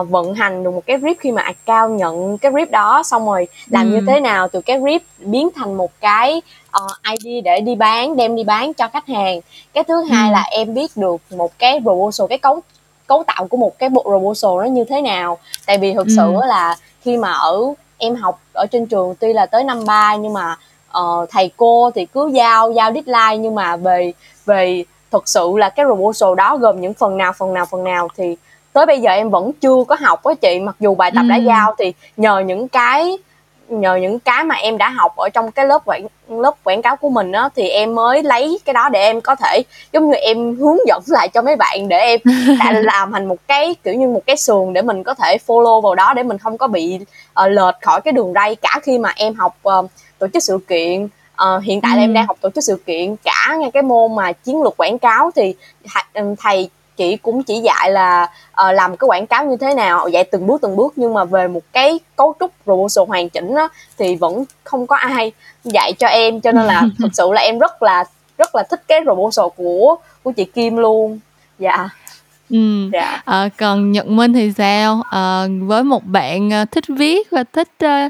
uh, vận hành được một cái rip khi mà account nhận cái rip đó. Xong rồi làm như thế nào từ cái rip biến thành một cái uh, ID để đi bán đem đi bán cho khách hàng. Cái thứ hai là em biết được một cái proposal cái cấu cấu tạo của một cái bộ proposal nó như thế nào. Tại vì thực sự là khi mà ở em học ở trên trường tuy là tới năm ba nhưng mà uh, thầy cô thì cứ giao giao deadline nhưng mà về về thực sự là cái proposal đó gồm những phần nào phần nào phần nào thì tới bây giờ em vẫn chưa có học á chị mặc dù bài tập ừ. đã giao thì nhờ những cái nhờ những cái mà em đã học ở trong cái lớp quảng lớp quảng cáo của mình á thì em mới lấy cái đó để em có thể giống như em hướng dẫn lại cho mấy bạn để em đã làm thành một cái kiểu như một cái sườn để mình có thể follow vào đó để mình không có bị uh, lệch khỏi cái đường ray cả khi mà em học uh, tổ chức sự kiện uh, hiện tại ừ. là em đang học tổ chức sự kiện cả ngay cái môn mà chiến lược quảng cáo thì thầy chị cũng chỉ dạy là uh, làm cái quảng cáo như thế nào dạy từng bước từng bước. Nhưng mà về một cái cấu trúc proposal hoàn chỉnh đó, thì vẫn không có ai dạy cho em. Cho nên là thực sự là em rất là rất là thích cái proposal của của chị Kim luôn. Dạ Ừm, Dạ. ờ, còn Nhật Minh thì sao? Ờ, với một bạn, ờ, thích viết và thích, ơ,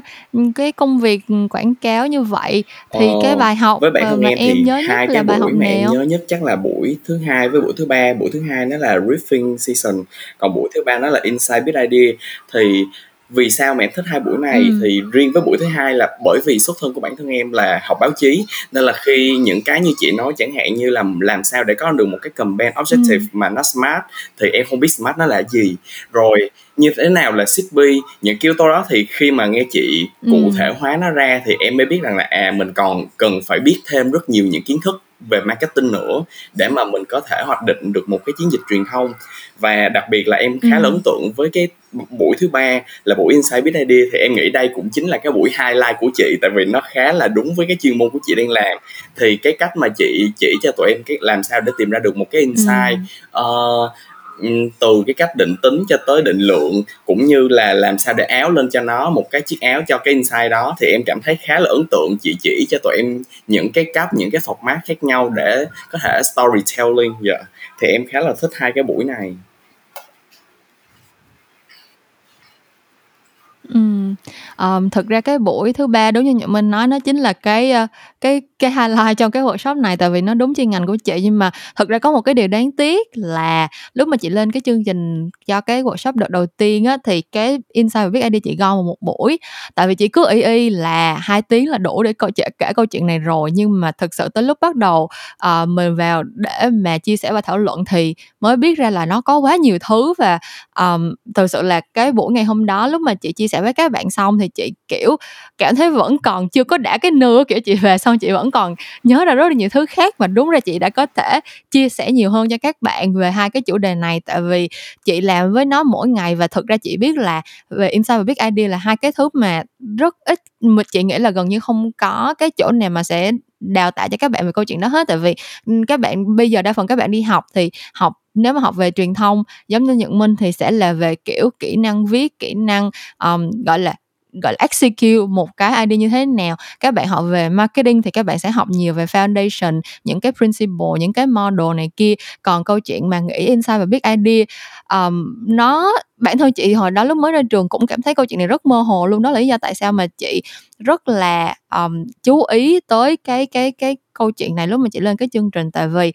cái công việc, quảng cáo như vậy thì Ờ, cái bài học, với bản ờ, mà em em thì nhớ nhất hai là cái bài học mà em nào? nhớ nhất chắc là buổi thứ Hai với buổi thứ Ba. Buổi thứ Hai nó là Riffing Season, còn buổi thứ Ba nó là Inside Big Idea. Thì vì sao mà em thích hai buổi này ừ. thì riêng với buổi thứ hai là bởi vì xuất thân của bản thân em là học báo chí nên là khi những cái như chị nói chẳng hạn như là làm sao để có được một cái campaign objective ừ. mà nó smart thì em không biết smart nó là gì rồi như thế nào là CP những yếu tố đó thì khi mà nghe chị cụ ừ. thể hóa nó ra thì em mới biết rằng là à mình còn cần phải biết thêm rất nhiều những kiến thức về marketing nữa để mà mình có thể hoạch định được một cái chiến dịch truyền thông và đặc biệt là em khá ừ. là ấn tượng với cái buổi thứ ba là buổi Insight Big Idea thì em nghĩ đây cũng chính là cái buổi highlight của chị tại vì nó khá là đúng với cái chuyên môn của chị đang làm thì cái cách mà chị chỉ cho tụi em cái làm sao để tìm ra được một cái insight ừ. uh, Ừ, từ cái cách định tính cho tới định lượng, cũng như là làm sao để áo lên cho nó, một cái chiếc áo cho cái insight đó, thì em cảm thấy khá là ấn tượng chị chỉ cho tụi em những cái cách, những cái format khác nhau để có thể storytelling dạ yeah. thì em khá là thích hai cái buổi này um, thực ra cái buổi thứ ba đúng như nhật minh nói nó chính là cái uh, cái cái highlight trong cái workshop này tại vì nó đúng chuyên ngành của chị. Nhưng mà thực ra có một cái điều đáng tiếc là lúc mà chị lên cái chương trình cho cái workshop đợt đầu tiên á thì cái insight và viết ID chị gom một buổi. Tại vì chị cứ y y là hai tiếng là đủ để câu chuyện kể câu chuyện này rồi. Nhưng mà thực sự tới lúc bắt đầu uh, mình vào để mà chia sẻ và thảo luận thì mới biết ra là nó có quá nhiều thứ. Và um, thực sự là cái buổi ngày hôm đó lúc mà chị chia sẻ với các bạn xong thì chị kiểu cảm thấy vẫn còn chưa có đã cái nưa kiểu chị về xong chị vẫn còn nhớ ra rất là nhiều thứ khác mà đúng ra chị đã có thể chia sẻ nhiều hơn cho các bạn về hai cái chủ đề này. Tại vì chị làm với nó mỗi ngày và thực ra chị biết là về insight và big idea là hai cái thứ mà rất ít mà chị nghĩ là gần như không có cái chỗ nào mà sẽ đào tạo cho các bạn về câu chuyện đó hết. Tại vì ừ, các bạn bây giờ đa phần các bạn đi học thì học nếu mà học về truyền thông giống như nhận minh thì sẽ là về kiểu kỹ năng viết kỹ năng um, gọi là gọi là execute một cái idea như thế nào. Các bạn học về marketing thì các bạn sẽ học nhiều về foundation những cái principle những cái model này kia. Còn câu chuyện mà nghĩ insight và biết idea um, nó bản thân chị hồi đó lúc mới ra trường cũng cảm thấy câu chuyện này rất mơ hồ luôn. Đó là lý do tại sao mà chị rất là um, chú ý tới cái cái cái câu chuyện này lúc mà chị lên cái chương trình. Tại vì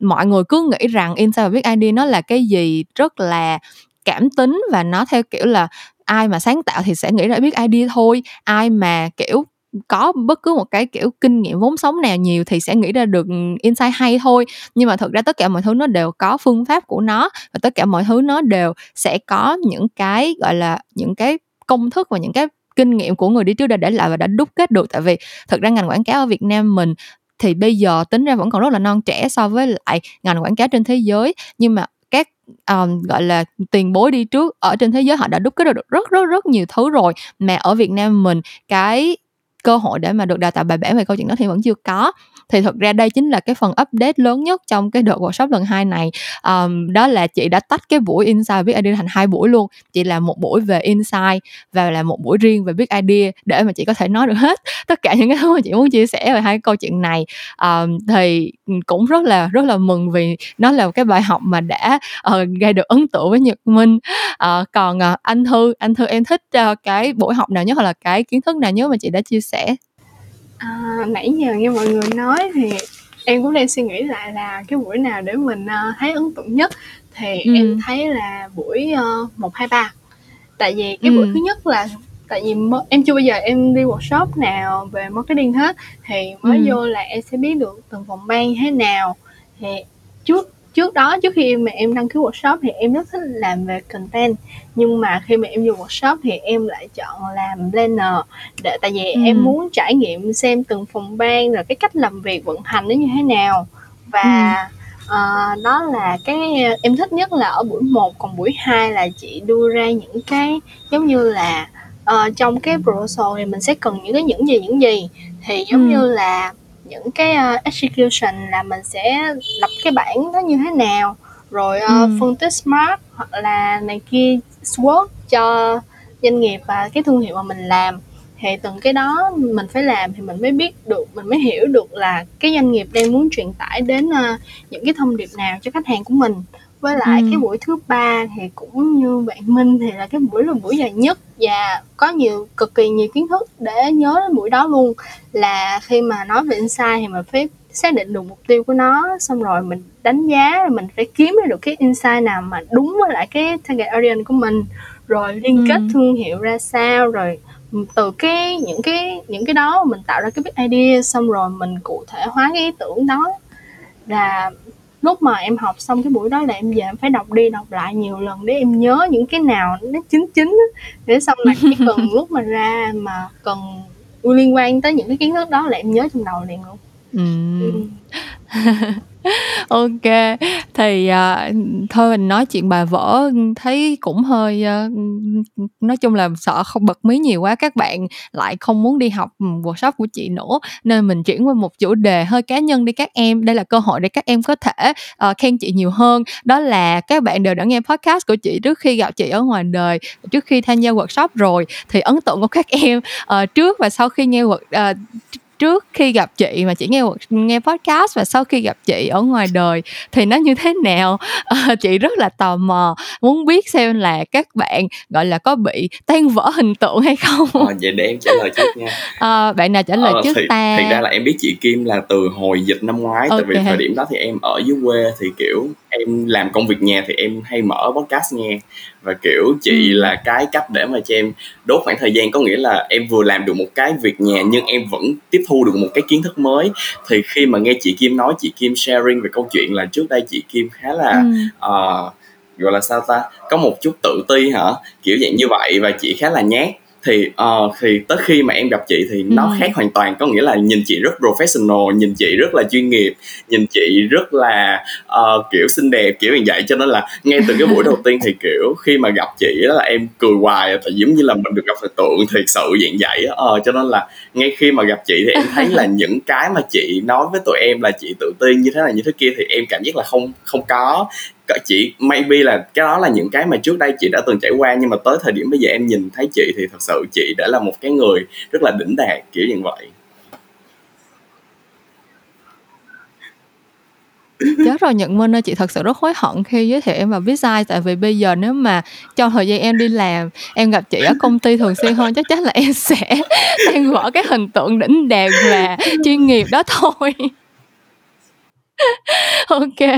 mọi người cứ nghĩ rằng insight và biết idea nó là cái gì rất là cảm tính và nó theo kiểu là ai mà sáng tạo thì sẽ nghĩ ra biết idea thôi. Ai mà, kiểu, có bất cứ một cái, kiểu, kinh nghiệm vốn sống nào nhiều thì sẽ nghĩ ra được ừ, insight hay thôi. Nhưng mà thực ra tất cả mọi thứ nó đều có phương pháp của nó và tất cả mọi thứ nó đều sẽ có những cái, gọi là, những cái công thức và những cái kinh nghiệm của người đi trước đã để lại và đã đúc kết được. Tại vì thực ra ngành quảng cáo ở Việt Nam mình thì bây giờ tính ra vẫn còn rất là non trẻ so với lại ngành quảng cáo trên thế giới. Nhưng mà um, gọi là tiền bối đi trước. Ở trên thế giới họ đã đúc kết được rất rất rất nhiều thứ rồi. Mà ở Việt Nam mình cái cơ hội để mà được đào tạo bài bản về câu chuyện đó thì vẫn chưa có. Thì thực ra đây chính là cái phần update lớn nhất trong cái đợt workshop lần hai này. Um, đó là chị đã tách cái buổi insight viết idea thành hai buổi luôn. Chị làm một buổi về insight và là một buổi riêng về viết idea để mà chị có thể nói được hết tất cả những cái thứ mà chị muốn chia sẻ về hai câu chuyện này. Um, thì ừ, cũng rất là rất là mừng vì nó là cái bài học mà đã uh, gây được ấn tượng với nhật minh. Uh, còn uh, anh thư anh thư em thích uh, cái buổi học nào nhất hoặc là cái kiến thức nào nhất mà chị đã chia sẻ À, nãy giờ nghe mọi người nói thì em cũng đang suy nghĩ lại là cái buổi nào để mình uh, thấy ấn tượng nhất thì ừ. em thấy là buổi một hai ba tại vì cái ừ. buổi thứ nhất là tại vì em chưa bao giờ em đi workshop nào về marketing hết thì mới ừ. vô là em sẽ biết được từng phòng ban thế nào thì trước trước đó trước khi mà em đăng ký workshop thì em rất thích làm về content nhưng mà khi mà em vô workshop thì em lại chọn làm planner để tại vì ừ. em muốn trải nghiệm xem từng phòng ban rồi cái cách làm việc vận hành nó như thế nào và ừ. uh, đó là cái em thích nhất là ở buổi 1 còn buổi 2 là chị đưa ra những cái giống như là uh, trong cái proposal thì mình sẽ cần những cái những gì những gì thì giống ừ. như là những cái uh, execution là mình sẽ lập cái bản đó như thế nào. Rồi uh, ừ. phân tích smart hoặc là này kia SWOT cho doanh nghiệp và cái thương hiệu mà mình làm. Thì từng cái đó mình phải làm thì mình mới biết được mình mới hiểu được là cái doanh nghiệp đang muốn truyền tải đến uh, những cái thông điệp nào cho khách hàng của mình với lại ừ. cái buổi thứ ba thì cũng như bạn Minh thì là cái buổi là buổi dài nhất và có nhiều cực kỳ nhiều kiến thức để nhớ đến buổi đó luôn là khi mà nói về insight thì mình phải xác định được mục tiêu của nó xong rồi mình đánh giá mình phải kiếm ra được cái insight nào mà đúng với lại cái target audience của mình rồi liên kết ừ. thương hiệu ra sao rồi từ cái những cái những cái đó mình tạo ra cái big idea xong rồi mình cụ thể hóa cái ý tưởng đó là lúc mà em học xong cái buổi đó là em về em phải đọc đi đọc lại nhiều lần để em nhớ những cái nào nó chính chính để xong là chỉ cần lúc mà ra mà cần liên quan tới những cái kiến thức đó là em nhớ trong đầu liền luôn ừ. ừ. ok thì uh, thôi mình nói chuyện bà vỡ thấy cũng hơi uh, nói chung là sợ không bật mí nhiều quá các bạn lại không muốn đi học ừ, workshop của chị nữa. Nên mình chuyển qua một chủ đề hơi cá nhân đi các em. Đây là cơ hội để các em có thể uh, khen chị nhiều hơn. Đó là các bạn đều đã nghe podcast của chị trước khi gặp chị ở ngoài đời trước khi tham gia workshop rồi. Thì ấn tượng của các em uh, trước và sau khi nghe uh, trước khi gặp chị mà chỉ nghe nghe podcast và sau khi gặp chị ở ngoài đời thì nó như thế nào? À, chị rất là tò mò muốn biết xem là các bạn gọi là có bị tan vỡ hình tượng hay không? À, vậy để em trả lời trước nha. À, bạn nào trả lời à, trước thì, ta? thì ra là em biết chị Kim là từ hồi dịch năm ngoái okay. tại vì thời điểm đó thì em ở dưới quê thì kiểu em làm công việc nhà thì em hay mở podcast nghe. Và kiểu chị ừ. là cái cách để mà cho em đốt khoảng thời gian có nghĩa là em vừa làm được một cái việc nhà nhưng em vẫn tiếp thu được một cái kiến thức mới. Thì khi mà nghe chị Kim nói chị Kim sharing về câu chuyện là trước đây chị Kim khá là ừ. uh, gọi là sao ta? Có một chút tự ti hả? Kiểu dạng như vậy và chị khá là nhát thì uh, thì tới khi mà em gặp chị thì nó ừ. khác hoàn toàn. Có nghĩa là nhìn chị rất professional nhìn chị rất là chuyên nghiệp nhìn chị rất là uh, kiểu xinh đẹp kiểu như vậy. Cho nên là ngay từ cái buổi đầu tiên thì kiểu khi mà gặp chị đó là em cười hoài tại giống như là mình được gặp thần tượng thiệt sự dạng vậy uh, cho nên là ngay khi mà gặp chị thì em thấy là những cái mà chị nói với tụi em là chị tự tin như thế này như thế kia thì em cảm giác là không không có chị maybe là cái đó là những cái mà trước đây chị đã từng trải qua, nhưng mà tới thời điểm bây giờ em nhìn thấy chị thì thật sự chị đã là một cái người rất là đỉnh đạt kiểu như vậy. Chết rồi nhận minh ơi, chị thật sự rất hối hận khi giới thiệu em vào Vietside tại vì bây giờ nếu mà trong thời gian em đi làm, em gặp chị ở công ty thường xuyên hơn, chắc chắn là em sẽ tan vỡ cái hình tượng đỉnh đạt và chuyên nghiệp đó thôi. ok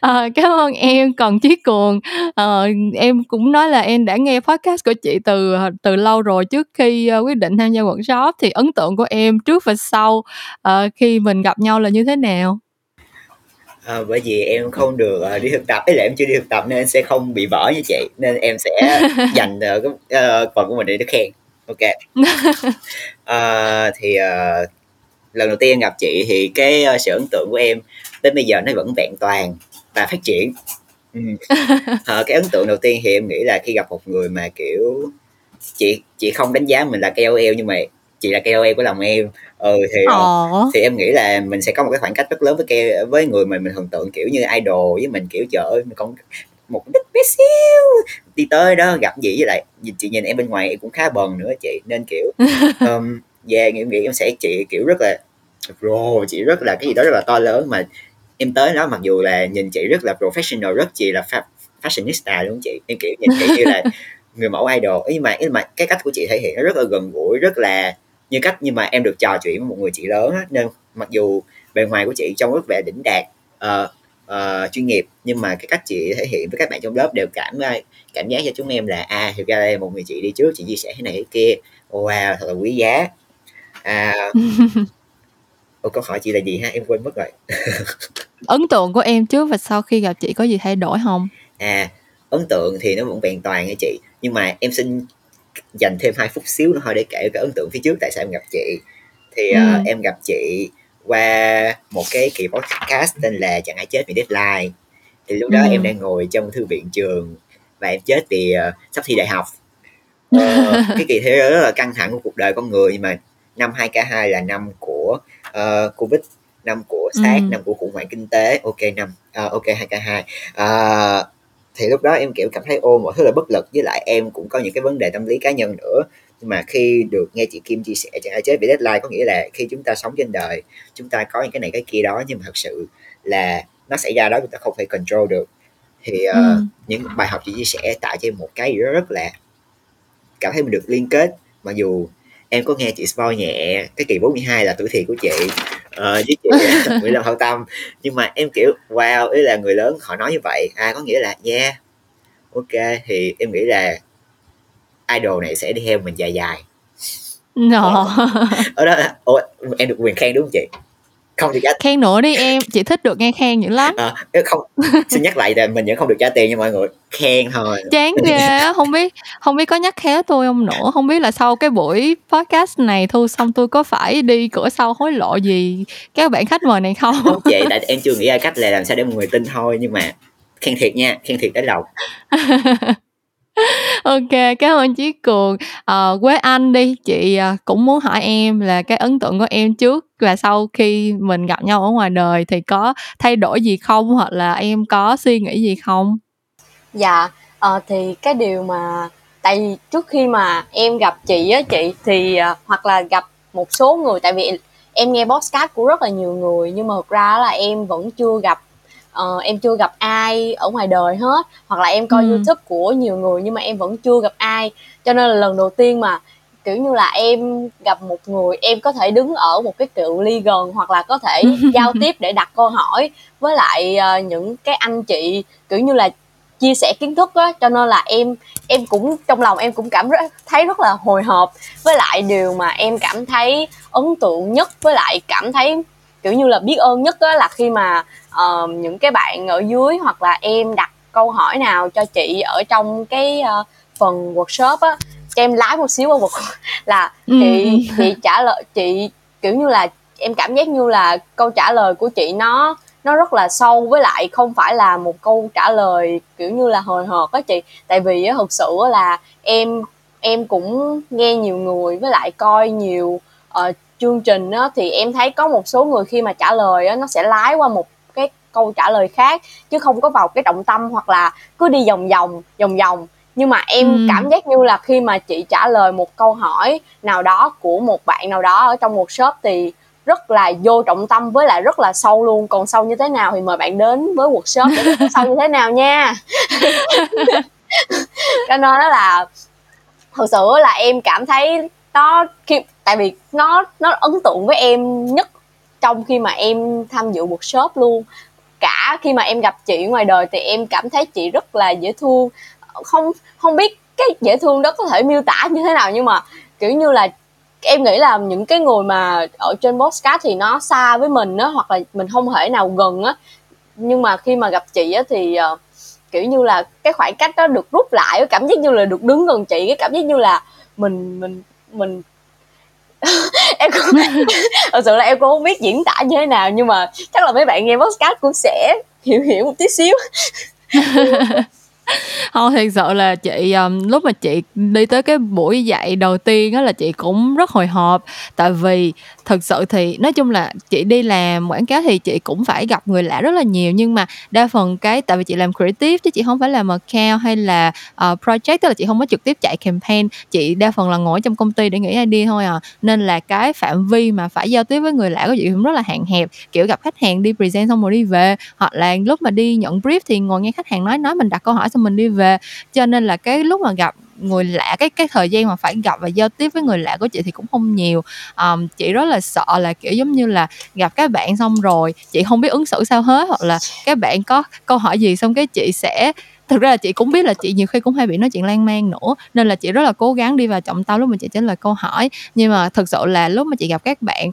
à, cảm ơn em. Còn chí cường à, em cũng nói là em đã nghe podcast của chị từ từ lâu rồi trước khi uh, quyết định tham gia workshop. Thì ấn tượng của em trước và sau uh, khi mình gặp nhau là như thế nào? À, bởi vì em không được uh, đi thực tập. Ấy là em chưa đi thực tập nên sẽ không bị vỡ như chị. Nên em sẽ dành uh, cái uh, phần của mình để khen ok. Uh, thì uh, lần đầu tiên em gặp chị thì cái uh, sự ấn tượng của em đến bây giờ nó vẫn vẹn toàn và phát triển ừ. à, cái ấn tượng đầu tiên thì em nghĩ là khi gặp một người mà kiểu chị chị không đánh giá mình là KOL nhưng mà chị là KOL của lòng em ừ thì Ồ. thì em nghĩ là mình sẽ có một cái khoảng cách rất lớn với ke với người mà mình thần tượng kiểu như idol với mình kiểu trời ơi mình còn một đích bé xíu đi tới đó gặp gì với lại chị nhìn em bên ngoài em cũng khá bần nữa chị nên kiểu um, yeah em nghĩ em sẽ chị kiểu rất là bro chị rất là cái gì đó rất là to lớn mà em tới đó mặc dù là nhìn chị rất là professional rất chị là fa- fashionista luôn chị. Em kiểu nhìn chị như là người mẫu idol. Nhưng mà nhưng mà cái cách của chị thể hiện nó rất là gần gũi rất là như cách nhưng mà em được trò chuyện với một người chị lớn á, nên mặc dù bề ngoài của chị trông rất vẻ đỉnh đạt uh, uh, chuyên nghiệp nhưng mà cái cách chị thể hiện với các bạn trong lớp đều cảm cảm giác cho chúng em là à thực ra đây một người chị đi trước chị chia sẻ thế này thế kia. Wow thật là quý giá. À, Ủa, câu hỏi chị là gì ha? Em quên mất rồi. Ấn tượng của em trước và sau khi gặp chị có gì thay đổi không? À ấn tượng thì nó vẫn vẹn toàn nha chị. Nhưng mà em xin dành thêm hai phút xíu nữa thôi để kể cái ấn tượng phía trước tại sao em gặp chị. Thì ừ. uh, em gặp chị qua một cái kỳ podcast tên là chẳng ai chết vì deadline. Thì lúc đó ừ. em đang ngồi trong thư viện trường và em chết vì uh, sắp thi đại học. Uh, cái kỳ thi rất là căng thẳng của cuộc đời con người nhưng mà năm 2K2 là năm của uh, Covid năm của SARS, ừ. năm của khủng hoảng kinh tế, ok năm, uh, ok 2K2 uh, thì lúc đó em kiểu cảm thấy ô mọi thứ là bất lực. Với lại em cũng có những cái vấn đề tâm lý cá nhân nữa. Nhưng mà khi được nghe chị Kim chia sẻ chẳng ai chết bị deadline có nghĩa là khi chúng ta sống trên đời chúng ta có những cái này cái kia đó. Nhưng mà thật sự là nó xảy ra đó chúng ta không thể control được. Thì uh, ừ. những bài học chị chia sẻ tạo cho em một cái gì đó rất là cảm thấy mình được liên kết. Mặc dù em có nghe chị spoil nhẹ cái kỳ 42 là tuổi thiệt của chị. Uh, với chị Nguyễn Lâm Hậu Tâm. Nhưng mà em kiểu wow ý là người lớn họ nói như vậy à có nghĩa là yeah. Ok thì em nghĩ là idol này sẽ đi theo mình dài dài. No. ở đó ủa, em được quyền khen đúng không chị không thì giá khen nữa đi em chị thích được nghe khen dữ lắm. À, không xin nhắc lại là mình vẫn không được trả tiền nha mọi người. Khen thôi. Chán ghê không biết không biết có nhắc khéo tôi không nữa. Không biết là sau cái buổi podcast này thu xong tôi có phải đi cửa sau hối lộ gì? Các bạn khách mời này không? Không chị tại em chưa nghĩ ra cách là làm sao để mọi người tin thôi nhưng mà khen thiệt nha khen thiệt đến lòng ok cảm ơn chí cường. À, quế anh đi chị ờ, cũng muốn hỏi em là cái ấn tượng của em trước và sau khi mình gặp nhau ở ngoài đời thì có thay đổi gì không? Hoặc là em có suy nghĩ gì không? Dạ à, thì cái điều mà tại vì trước khi mà em gặp chị á chị thì à, hoặc là gặp một số người tại vì em nghe podcast của rất là nhiều người nhưng mà thực ra là em vẫn chưa gặp uh, em chưa gặp ai ở ngoài đời hết hoặc là em coi ừ. youtube của nhiều người nhưng mà em vẫn chưa gặp ai. Cho nên là lần đầu tiên mà kiểu như là em gặp một người em có thể đứng ở một cái cự ly gần hoặc là có thể giao tiếp để đặt câu hỏi với lại uh, những cái anh chị kiểu như là chia sẻ kiến thức á. Cho nên là em em cũng trong lòng em cũng cảm thấy rất là hồi hộp. Với lại điều mà em cảm thấy ấn tượng nhất với lại cảm thấy kiểu như là biết ơn nhất á là khi mà uh, những cái bạn ở dưới hoặc là em đặt câu hỏi nào cho chị ở trong cái uh, phần workshop á cho em lái một xíu qua một là chị ừ. chị trả lời chị kiểu như là em cảm giác như là câu trả lời của chị nó nó rất là sâu với lại không phải là một câu trả lời kiểu như là hồi hộp á chị tại vì á thực sự là em em cũng nghe nhiều người với lại coi nhiều uh, chương trình á thì em thấy có một số người khi mà trả lời á nó sẽ lái qua một cái câu trả lời khác chứ không có vào cái trọng tâm hoặc là cứ đi vòng vòng vòng vòng. Nhưng mà em ừ. cảm giác như là khi mà chị trả lời một câu hỏi nào đó của một bạn nào đó ở trong một shop thì rất là vô trọng tâm với lại rất là sâu luôn. Còn sâu như thế nào thì mời bạn đến với workshop. Để sâu như thế nào nha? Cho nên đó là thật sự là em cảm thấy nó khi tại vì nó nó ấn tượng với em nhất trong khi mà em tham dự workshop luôn. Cả khi mà em gặp chị ngoài đời thì em cảm thấy chị rất là dễ thương. Không không biết cái dễ thương đó có thể miêu tả như thế nào nhưng mà kiểu như là em nghĩ là những cái người mà ở trên postcard thì nó xa với mình á hoặc là mình không thể nào gần á. Nhưng mà khi mà gặp chị á thì uh, kiểu như là cái khoảng cách đó được rút lại cảm giác như là được đứng gần chị cái cảm giác như là mình mình mình em cũng thật sự là em cũng không biết diễn tả như thế nào, nhưng mà chắc là mấy bạn nghe podcast cũng sẽ hiểu hiểu một tí xíu. không thiệt sự là chị um, lúc mà chị đi tới cái buổi dạy đầu tiên đó là chị cũng rất hồi hộp. Tại vì thực sự thì nói chung là chị đi làm quảng cáo thì chị cũng phải gặp người lạ rất là nhiều. Nhưng mà đa phần cái tại vì chị làm creative chứ chị không phải làm account hay là uh, project tức là chị không có trực tiếp chạy campaign. Chị đa phần là ngồi trong công ty để nghĩ idea thôi à. Nên là cái phạm vi mà phải giao tiếp với người lạ của chị cũng rất là hạn hẹp. Kiểu gặp khách hàng đi present xong rồi đi về hoặc là lúc mà đi nhận brief thì ngồi nghe khách hàng nói nói mình đặt câu hỏi xong mình đi về. Cho nên là cái lúc mà gặp người lạ cái cái thời gian mà phải gặp và giao tiếp với người lạ của chị thì cũng không nhiều. Um, chị rất là sợ là kiểu giống như là gặp các bạn xong rồi chị không biết ứng xử sao hết hoặc là các bạn có câu hỏi gì xong cái chị sẽ thực ra là chị cũng biết là chị nhiều khi cũng hay bị nói chuyện lan man nữa nên là chị rất là cố gắng đi vào trọng tâm lúc mà chị trả lời câu hỏi. Nhưng mà thực sự là lúc mà chị gặp các bạn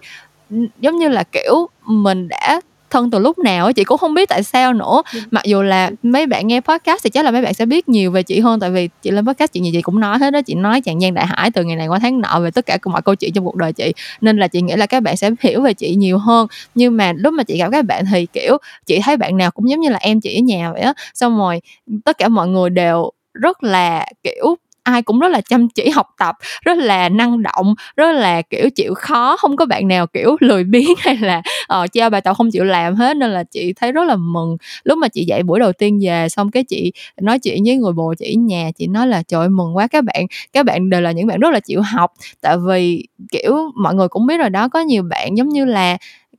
giống như là kiểu mình đã thân từ lúc nào chị cũng không biết tại sao nữa. Mặc dù là mấy bạn nghe podcast thì chắc là mấy bạn sẽ biết nhiều về chị hơn tại vì chị lên podcast chuyện gì chị cũng nói hết đó chị nói chàng gian đại hải từ ngày này qua tháng nọ về tất cả mọi câu chuyện trong cuộc đời chị. Nên là chị nghĩ là các bạn sẽ hiểu về chị nhiều hơn. Nhưng mà lúc mà chị gặp các bạn thì kiểu chị thấy bạn nào cũng giống như là em chị ở nhà vậy á. Xong rồi tất cả mọi người đều rất là kiểu ai cũng rất là chăm chỉ học tập rất là năng động rất là kiểu chịu khó không có bạn nào kiểu lười biếng hay là ờ, uh, trao bài tập không chịu làm hết nên là chị thấy rất là mừng. Lúc mà chị dạy buổi đầu tiên về xong cái chị nói chuyện với người bồ chị nhà chị nói là trời ơi, mừng quá các bạn các bạn đều là những bạn rất là chịu học. Tại vì kiểu mọi người cũng biết rồi đó có nhiều bạn giống như là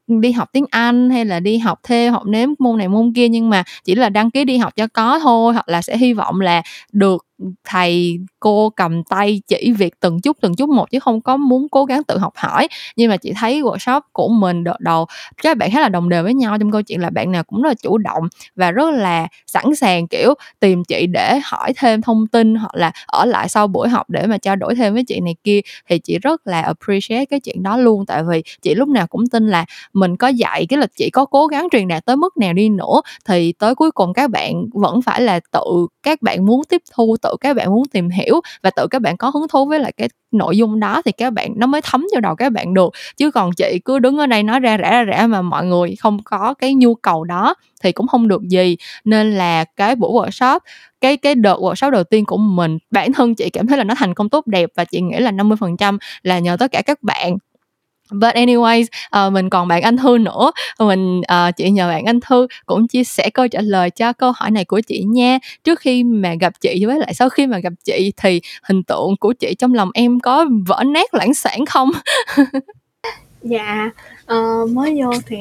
đi học tiếng Anh hay là đi học thêm học nếm môn này môn kia nhưng mà chỉ là đăng ký đi học cho có thôi hoặc là sẽ hy vọng là được thầy cô cầm tay chỉ việc từng chút từng chút một chứ không có muốn cố gắng tự học hỏi. Nhưng mà chị thấy workshop của mình đợt đầu, các bạn khá là đồng đều với nhau trong câu chuyện là bạn nào cũng rất là chủ động và rất là sẵn sàng, kiểu, tìm chị để hỏi thêm thông tin hoặc là ở lại sau buổi học để mà trao đổi thêm với chị này kia thì chị rất là appreciate cái chuyện đó luôn. Tại vì chị lúc nào cũng tin là mình có dạy, cái lịch chị có cố gắng truyền đạt tới mức nào đi nữa thì tới cuối cùng các bạn vẫn phải là tự, các bạn muốn tiếp thu tự các bạn muốn tìm hiểu và tự các bạn có hứng thú với lại cái nội dung đó thì các bạn, nó mới thấm vào đầu các bạn được. Chứ còn chị cứ đứng ở đây nói ra rẻ ra rẻ mà mọi người không có cái nhu cầu đó thì cũng không được gì. Nên là cái buổi workshop, cái cái đợt workshop đầu tiên của mình, bản thân chị cảm thấy là nó thành công tốt đẹp và chị nghĩ là 50% là nhờ tất cả các bạn But anyways, uh, mình còn bạn Anh Thư nữa. Mình uh, chị nhờ bạn Anh Thư cũng chia sẻ câu trả lời cho câu hỏi này của chị nha. Trước khi mà gặp chị với lại sau khi mà gặp chị thì hình tượng của chị trong lòng em có vỡ nát loãng sản không? Dạ, ờ, mới vô thì,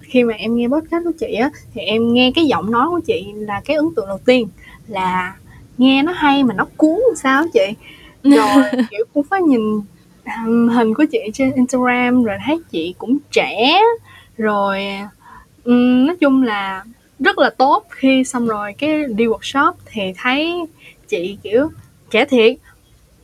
khi mà em nghe podcast của chị á, thì em nghe cái giọng nói của chị là cái ấn tượng đầu tiên là nghe nó hay mà nó cuốn sao chị. Rồi, kiểu, cũng có nhìn, hình của chị trên Instagram rồi thấy chị cũng trẻ, rồi, ừm, nói chung là rất là tốt. Khi xong rồi cái đi workshop thì thấy chị, kiểu, trẻ thiệt.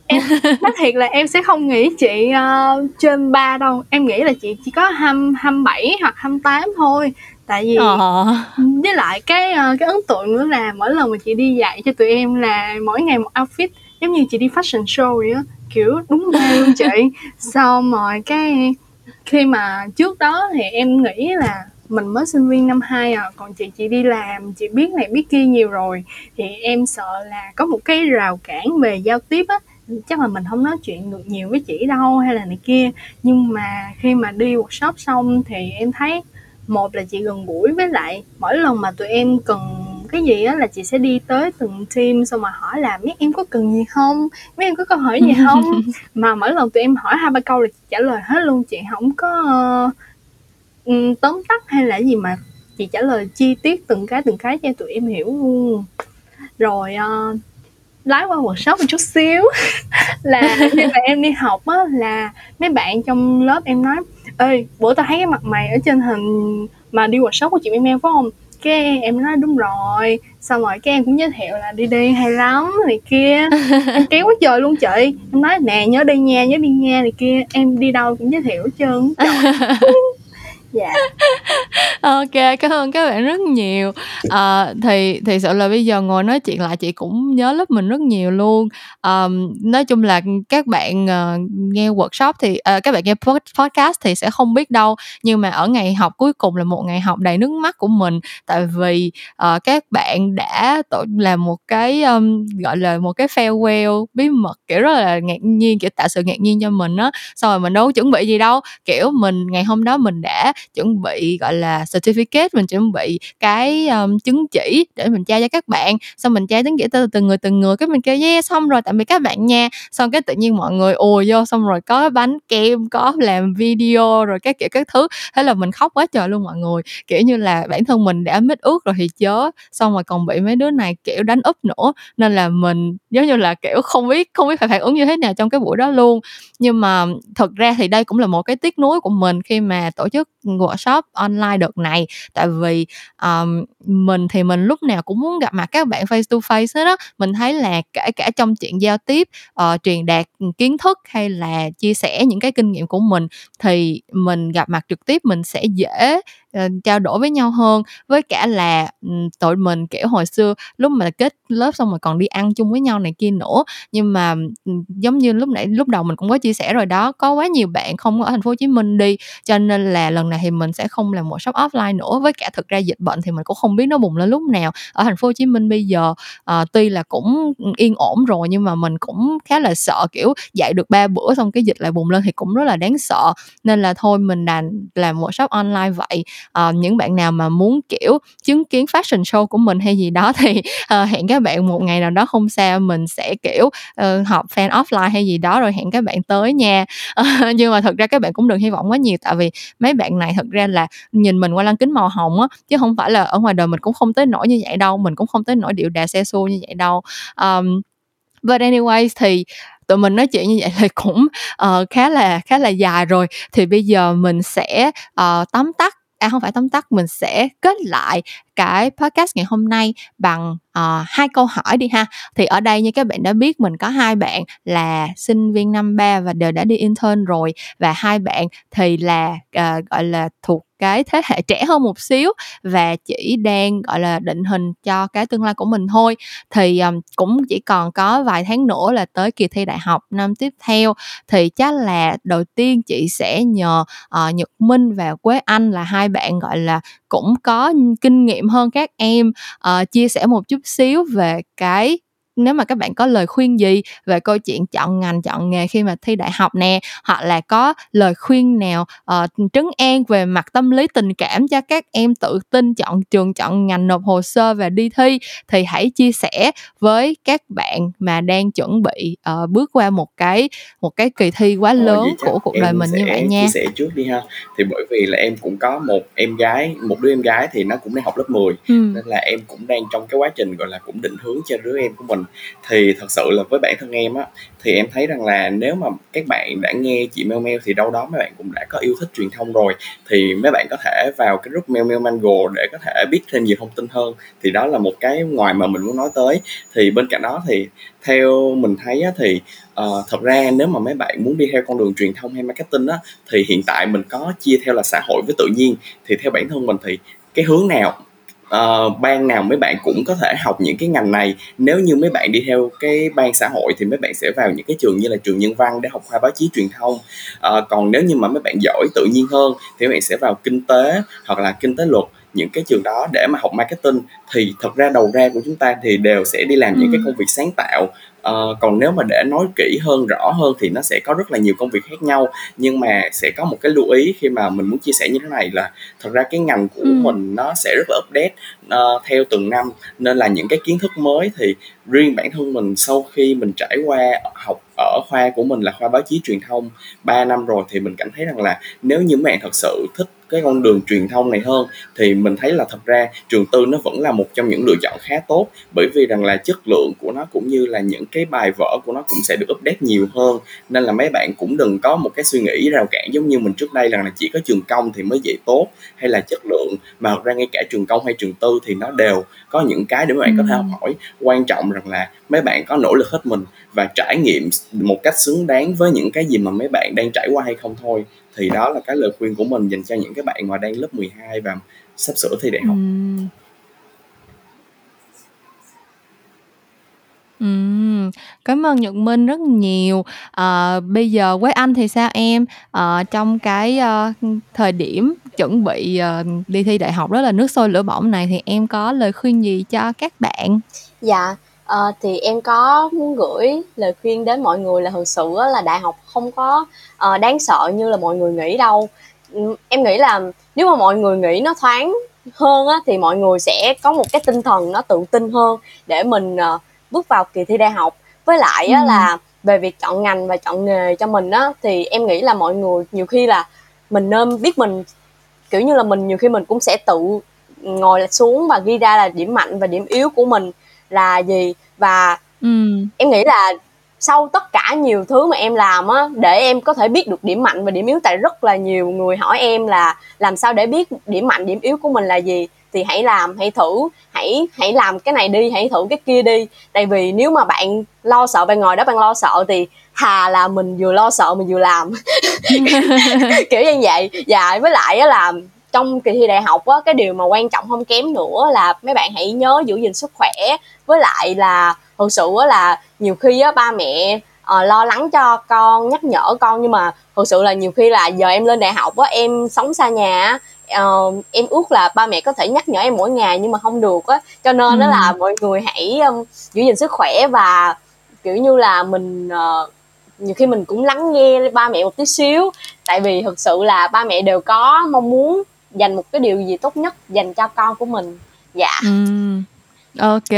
Em nói thiệt là em sẽ không nghĩ chị, ơ, trên ba đâu, em nghĩ là chị chỉ có hăm hăm bảy hoặc 28 thôi. Tại vì Ờ. với lại cái, ơ, cái ấn tượng nữa là mỗi lần mà chị đi dạy cho tụi em là mỗi ngày một outfit, giống như chị đi fashion show vậy á, kiểu, đúng gu luôn chị. Xong rồi cái khi mà trước đó thì em nghĩ là mình mới sinh viên năm 2 à, còn chị chị đi làm, chị biết này biết kia nhiều rồi, thì em sợ là có một cái rào cản về giao tiếp á, chắc là mình hông nói chuyện được nhiều với chị đâu hay là này kia. Nhưng mà khi mà đi workshop xong thì em thấy một là chị gần gũi, với lại mỗi lần mà tụi em cần cái gì á là chị sẽ đi tới từng team xong rồi hỏi là "Mấy em có cần gì hông? Mấy em có câu hỏi gì hông?" Mà mỗi lần tụi em hỏi 2-3 câu là chị trả lời hết luôn, chị hổng có, ừm, tóm tắt hay là gì mà chị trả lời chi tiết từng cái, từng cái cho tụi em hiểu luôn. Rồi, ờ, lái qua workshop một chút xíu là khi mà em đi học á là mấy bạn trong lớp em nói: "Ê, bữa tao thấy cái mặt mày ở trên hình mà đi workshop của chị Meo Meo, phải hông?" Cái em nói: "Đúng rồi." Xong rồi cái em cũng giới thiệu là "Đi đi, hay lắm" này kia, em kéo quá trời luôn chị. Em nói: "Nè, nhớ đi nha, nhớ đi nha" này kia, em đi đâu cũng giới thiệu hết trơn. Dạ. OK, cảm ơn các bạn rất nhiều. à, thì thì sự là bây giờ ngồi nói chuyện lại chị cũng nhớ lớp mình rất nhiều luôn. à, nói chung là các bạn, uh, nghe workshop thì uh, các bạn nghe podcast thì sẽ không biết đâu, nhưng mà ở ngày học cuối cùng là một ngày học đầy nước mắt của mình, tại vì, uh, các bạn đã tổ làm một cái, um, gọi là, một cái farewell bí mật, kiểu, rất là ngạc nhiên, kiểu, tạo sự ngạc nhiên cho mình á. Xong rồi mình đâu có chuẩn bị gì đâu, kiểu, mình ngày hôm đó mình đã chuẩn bị, gọi là, certificate, mình chuẩn bị cái, um, chứng chỉ để mình trao cho các bạn, xong mình trao chứng chỉ từ từng người, từng người, cái mình kêu "Yeah, xong rồi, tạm biệt các bạn nha." Xong cái tự nhiên mọi người ùa vô, xong rồi có bánh kem, có làm video rồi các kiểu các thứ, thế là mình khóc quá trời luôn mọi người. Kiểu như là, bản thân mình đã mít ước rồi thì chớ, xong rồi còn bị mấy đứa này, kiểu, đánh úp nữa, nên là mình, giống như là, kiểu, không biết không biết phải phản ứng như thế nào trong cái buổi đó luôn. Nhưng mà thật ra thì đây cũng là một cái tiếc nuối của mình khi mà tổ chức workshop online đợt này, tại vì, um, mình thì mình lúc nào cũng muốn gặp mặt các bạn face to face hết á. Mình thấy là kể cả trong chuyện giao tiếp, uh, truyền đạt, kiến thức hay là chia sẻ những cái kinh nghiệm của mình thì mình gặp mặt trực tiếp mình sẽ dễ, Ờ, trao đổi với nhau hơn. Với cả là, ừ, tụi mình, kiểu, hồi xưa lúc mà kết lớp xong rồi còn đi ăn chung với nhau này kia nữa, nhưng mà, ừ, giống như lúc nãy lúc đầu mình cũng có chia sẻ rồi đó, có quá nhiều bạn không ở thành phố Hồ Chí Minh đi, cho nên là lần này thì mình sẽ không làm workshop offline nữa. Với cả thực ra dịch bệnh thì mình cũng không biết nó bùng lên lúc nào. Ở thành phố Hồ Chí Minh bây giờ, uh, tuy là cũng, yên ổn rồi nhưng mà mình cũng khá là sợ, kiểu, dạy được ba bữa xong cái dịch lại bùng lên thì cũng rất là đáng sợ, nên là thôi mình đành làm workshop online vậy uh, những bạn nào mà muốn, kiểu, chứng kiến fashion show của mình hay gì đó thì, uh, hẹn các bạn một ngày nào đó không xa mình sẽ, kiểu, uh, họp fan offline hay gì đó rồi hẹn các bạn tới nha. uh, nhưng mà thật ra các bạn cũng đừng hy vọng quá nhiều, tại vì mấy bạn này thật ra là nhìn mình qua lăng kính màu hồng á, chứ không phải là ở ngoài đời mình cũng không tới nổi như vậy đâu, mình cũng không tới nổi điệu đà xe xua như vậy đâu. um, but anyways thì tụi mình nói chuyện như vậy thì cũng, uh, khá là khá là dài rồi, thì bây giờ mình sẽ, uh, tóm tắt à, không phải tóm tắt, mình sẽ kết lại cái podcast ngày hôm nay bằng, uh, hai câu hỏi đi ha. Thì ở đây như các bạn đã biết mình có hai bạn là sinh viên năm ba và đều đã đi intern rồi, và hai bạn thì là, uh, gọi là, thuộc cái thế hệ trẻ hơn một xíu và chỉ đang, gọi là, định hình cho cái tương lai của mình thôi. Thì, um, cũng chỉ còn có vài tháng nữa là tới kỳ thi đại học năm tiếp theo, thì chắc là đầu tiên chị sẽ nhờ, uh, Nhật Minh và Quế Anh là hai bạn, gọi là, cũng có kinh nghiệm hơn các em, uh, chia sẻ một chút xíu về cái nếu mà các bạn có lời khuyên gì về câu chuyện chọn ngành chọn nghề khi mà thi đại học nè hoặc là có lời khuyên nào uh, trấn an về mặt tâm lý tình cảm cho các em tự tin chọn trường chọn ngành nộp hồ sơ và đi thi thì hãy chia sẻ với các bạn mà đang chuẩn bị uh, bước qua một cái một cái kỳ thi quá lớn của cuộc đời mình như vậy nha chia sẻ trước đi ha thì bởi vì là em cũng có một em gái một đứa em gái thì nó cũng đang học lớp 10 ừ. nên là em cũng đang trong cái quá trình gọi là cũng định hướng cho đứa em của mình thì thật sự là với bản thân em á thì em thấy rằng là nếu mà các bạn đã nghe chị Mel Mel thì đâu đó mấy bạn cũng đã có yêu thích truyền thông rồi. Thì mấy bạn có thể vào cái group Mel Mel Mango để có thể biết thêm nhiều thông tin hơn. Thì đó là một cái ngoài mà mình muốn nói tới. Thì bên cạnh đó thì theo mình thấy á, thì uh, thật ra nếu mà mấy bạn muốn đi theo con đường truyền thông hay marketing á thì hiện tại mình có chia theo là xã hội với tự nhiên. Thì theo bản thân mình thì cái hướng nào uh, ban nào mấy bạn cũng có thể học những cái ngành này. Nếu như mấy bạn đi theo cái ban xã hội thì mấy bạn sẽ vào những cái trường như là trường nhân văn để học khoa báo chí truyền thông. Uh, còn nếu như mà mấy bạn giỏi tự nhiên hơn thì mấy bạn sẽ vào kinh tế hoặc là kinh tế luật những cái trường đó để mà học marketing. Thì thật ra đầu ra của chúng ta thì đều sẽ đi làm ừ. những cái công việc sáng tạo uh, còn nếu mà để nói kỹ hơn rõ hơn thì nó sẽ có rất là nhiều công việc khác nhau nhưng mà sẽ có một cái lưu ý khi mà mình muốn chia sẻ như thế này là thật ra cái ngành của ừ. mình nó sẽ rất là update uh, theo từng năm nên là những cái kiến thức mới thì riêng bản thân mình sau khi mình trải qua học ở khoa của mình là khoa báo chí truyền thông 3 năm rồi thì mình cảm thấy rằng là nếu như bạn thật sự thích cái con đường truyền thông này hơn thì mình thấy là thật ra trường tư nó vẫn là một trong những lựa chọn khá tốt bởi vì rằng là chất lượng của nó cũng như là những cái bài vở của nó cũng sẽ được update nhiều hơn. Nên là mấy bạn cũng đừng có một cái suy nghĩ rào cản giống như mình trước đây là chỉ có trường công thì mới dạy tốt hay là chất lượng mà thật ra ngay cả trường công hay trường tư thì nó đều có những cái để mấy bạn có thể học hỏi. Quan trọng rằng là mấy bạn có nỗ lực hết mình và trải nghiệm một cách xứng đáng với những cái gì mà mấy bạn đang trải qua hay không thôi thì đó là cái lời khuyên của mình dành cho những cái bạn mà đang lớp 12 và sắp sửa thi đại học. Ừm. Ừm, cảm ơn Nhật Minh rất nhiều. Ờ, bây giờ với anh thì sao em? Ờ, trong cái, ờ, thời điểm chuẩn bị, ờ, đi thi đại học rất là nước sôi lửa bỏng này thì em có lời khuyên gì cho các bạn? Dạ, ờ, thì em có muốn gửi lời khuyên đến mọi người là thực sự là đại học không có, ờ, đáng sợ như là mọi người nghĩ đâu. em nghĩ là nếu mà mọi người nghĩ nó thoáng hơn á, thì mọi người sẽ có một cái tinh thần nó tự tin hơn để mình, ờ, bước vào kỳ thi đại học. Với lại á là về việc chọn ngành và chọn nghề cho mình á, thì em nghĩ là mọi người nhiều khi là mình nên biết mình kiểu như là, mình nhiều khi mình cũng sẽ tự ngồi xuống và ghi ra là điểm mạnh và điểm yếu của mình là gì. Và Ừm. em nghĩ là sau tất cả nhiều thứ mà em làm á, để em có thể biết được điểm mạnh và điểm yếu tại rất là nhiều người hỏi em là làm sao để biết điểm mạnh, điểm yếu của mình là gì thì hãy làm, hãy thử, hãy hãy làm cái này đi, hãy thử cái kia đi. Tại vì nếu mà bạn lo sợ bạn ngồi đó bạn lo sợ thì thà là mình vừa lo sợ mình vừa làm. Kiểu như vậy. Dạ với lại á là trong kỳ thi đại học á cái điều mà quan trọng không kém nữa là mấy bạn hãy nhớ giữ gìn sức khỏe. Với lại là thực sự á là nhiều khi á ba mẹ uh, lo lắng cho con nhắc nhở con nhưng mà thực sự là nhiều khi là giờ em lên đại học á em sống xa nhà uh, em ước là ba mẹ có thể nhắc nhở em mỗi ngày nhưng mà không được á. Cho nên ừ. đó là mọi người hãy um, giữ gìn sức khỏe và kiểu như là mình uh, nhiều khi mình cũng lắng nghe ba mẹ một tí xíu. Tại vì thực sự là ba mẹ đều có mong muốn dành một cái điều gì tốt nhất dành cho con của mình dạ ừ. Ok,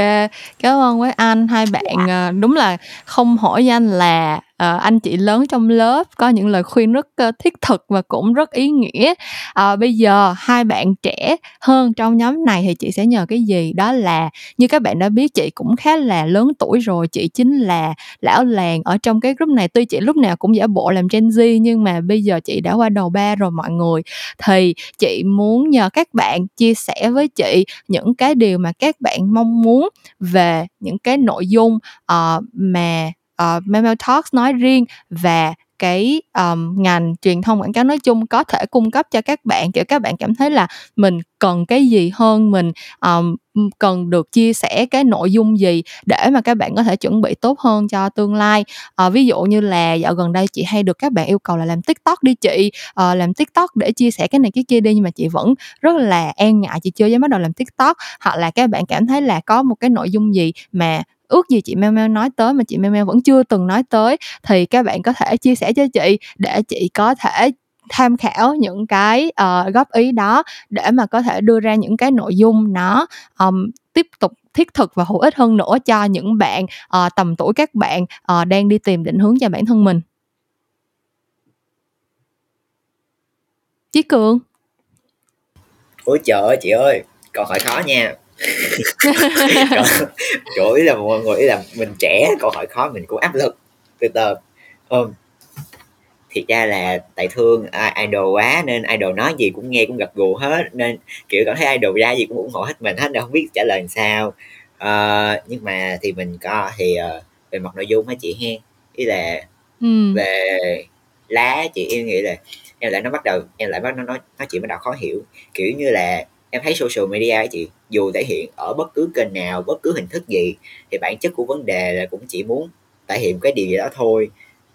cảm ơn với anh hai bạn dạ. đúng là không hỏi danh là uh, anh chị lớn trong lớp có những lời khuyên rất uh, thiết thực và cũng rất ý nghĩa. Uh, bây giờ hai bạn trẻ hơn trong nhóm này thì chị sẽ nhờ cái gì? Đó là như các bạn đã biết chị cũng khá là lớn tuổi rồi chị chính là lão làng ở trong cái group này. Tuy chị lúc nào cũng giả bộ làm Gen Z nhưng mà bây giờ chị đã qua đầu ba rồi mọi người. Thì chị muốn nhờ các bạn chia sẻ với chị những cái điều mà các bạn mong muốn về những cái nội dung uh, mà uh, Memo Talks nói riêng và cái um, ngành truyền thông quảng cáo nói chung có thể cung cấp cho các bạn. Kiểu các bạn cảm thấy là mình cần cái gì hơn mình um, cần được chia sẻ cái nội dung gì để mà các bạn có thể chuẩn bị tốt hơn cho tương lai. À, ví dụ như là dạo gần đây chị hay được các bạn yêu cầu là làm tiktok đi chị. À, làm tiktok để chia sẻ cái này cái kia đi nhưng mà chị vẫn rất là e ngại chị chưa dám bắt đầu làm tiktok. Hoặc là các bạn cảm thấy là có một cái nội dung gì mà ước gì chị Mel Mel nói tới mà chị Mel Mel vẫn chưa từng nói tới. Thì các bạn có thể chia sẻ cho chị để chị có thể tham khảo những cái uh, góp ý đó để mà có thể đưa ra những cái nội dung nó um, tiếp tục thiết thực và hữu ích hơn nữa cho những bạn uh, tầm tuổi các bạn uh, đang đi tìm định hướng cho bản thân mình. Chí Cường. Ôi trời ơi chị ơi câu hỏi khó nha chỗ ý là mọi người ý là mình trẻ câu hỏi khó mình cũng áp lực từ từ. Um, thiệt ra là tại thương idol quá nên idol nói gì cũng nghe cũng gật gù hết nên kiểu cảm thấy idol ra gì cũng ủng hộ hết mình hết đâu không biết trả lời làm sao. Uh, nhưng mà thì mình có thì uh, về mặt nội dung á chị hen ý là ừ. về lá chị em nghĩ là em lại nó bắt đầu em lại bắt nó nói nó chỉ bắt đầu khó hiểu. Kiểu như là em thấy social media ấy chị dù thể hiện ở bất cứ kênh nào bất cứ hình thức gì thì bản chất của vấn đề là cũng chỉ muốn thể hiện cái điều gì đó thôi.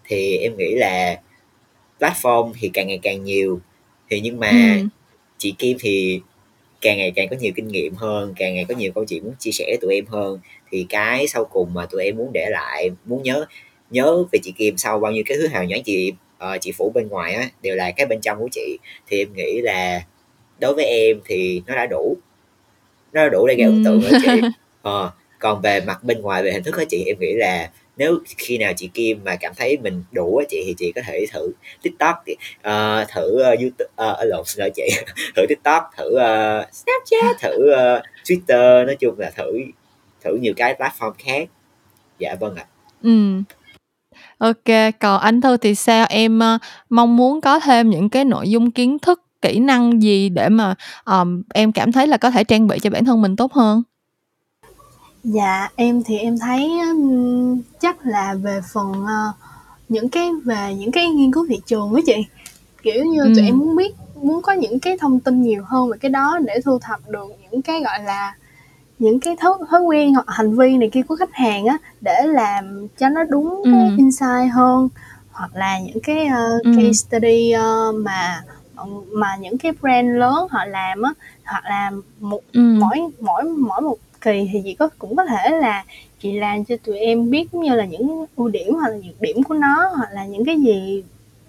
Thì em nghĩ là platform thì càng ngày càng nhiều. Thì nhưng mà ừ. chị Kim thì càng ngày càng có nhiều kinh nghiệm hơn càng ngày có nhiều câu chuyện muốn chia sẻ tụi em hơn. Thì cái sau cùng mà tụi em muốn để lại muốn nhớ nhớ về chị Kim sau bao nhiêu cái thứ hào nhoáng chị uh, chị phủ bên ngoài á đều là cái bên trong của chị. Thì em nghĩ là đối với em thì nó đã đủ. Nó đã đủ để gây ấn tượng rồi chị. Ờ, còn về mặt bên ngoài về hình thức á chị em nghĩ là nếu khi nào chị Kim mà cảm thấy mình đủ á chị thì chị có thể thử TikTok uh, thử uh, YouTube uh, lộn xin lỗi chị. Thử TikTok thử uh, Snapchat thử uh, Twitter nói chung là thử thử nhiều cái platform khác. Dạ vâng ạ. Ừ. Ok còn anh thư thì sao? Em uh, mong muốn có thêm những cái nội dung kiến thức kỹ năng gì để mà um, em cảm thấy là có thể trang bị cho bản thân mình tốt hơn Dạ, em thì em thấy chắc là về phần, ờ, những cái về những cái nghiên cứu thị trường á chị. Kiểu như, tụi em muốn biết muốn có những cái thông tin nhiều hơn về cái đó để thu thập được những cái, gọi là, những cái thói thói quen hoặc hành vi này kia của khách hàng á, để làm cho nó đúng cái Ừm. insight hơn. Hoặc là những cái, ơ, Ừm. case study, ơ, mà, mà những cái brand lớn họ làm á, hoặc là một Ừm. mỗi mỗi mỗi một kỳ thì chị có cũng có thể là chị làm cho tụi em biết giống như là những ưu điểm hoặc là nhược điểm của nó hoặc là những cái gì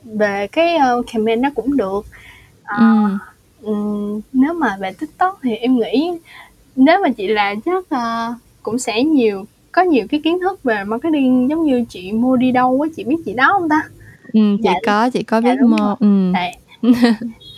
về cái uh, campaign nó cũng được uh, ừ. um, nếu mà về tiktok thì em nghĩ nếu mà chị làm chắc uh, cũng sẽ nhiều có nhiều cái kiến thức về marketing giống như chị mua đi đâu á chị biết chị đó không ta ừ, chị dạ, có chị có dạ, biết mua ừ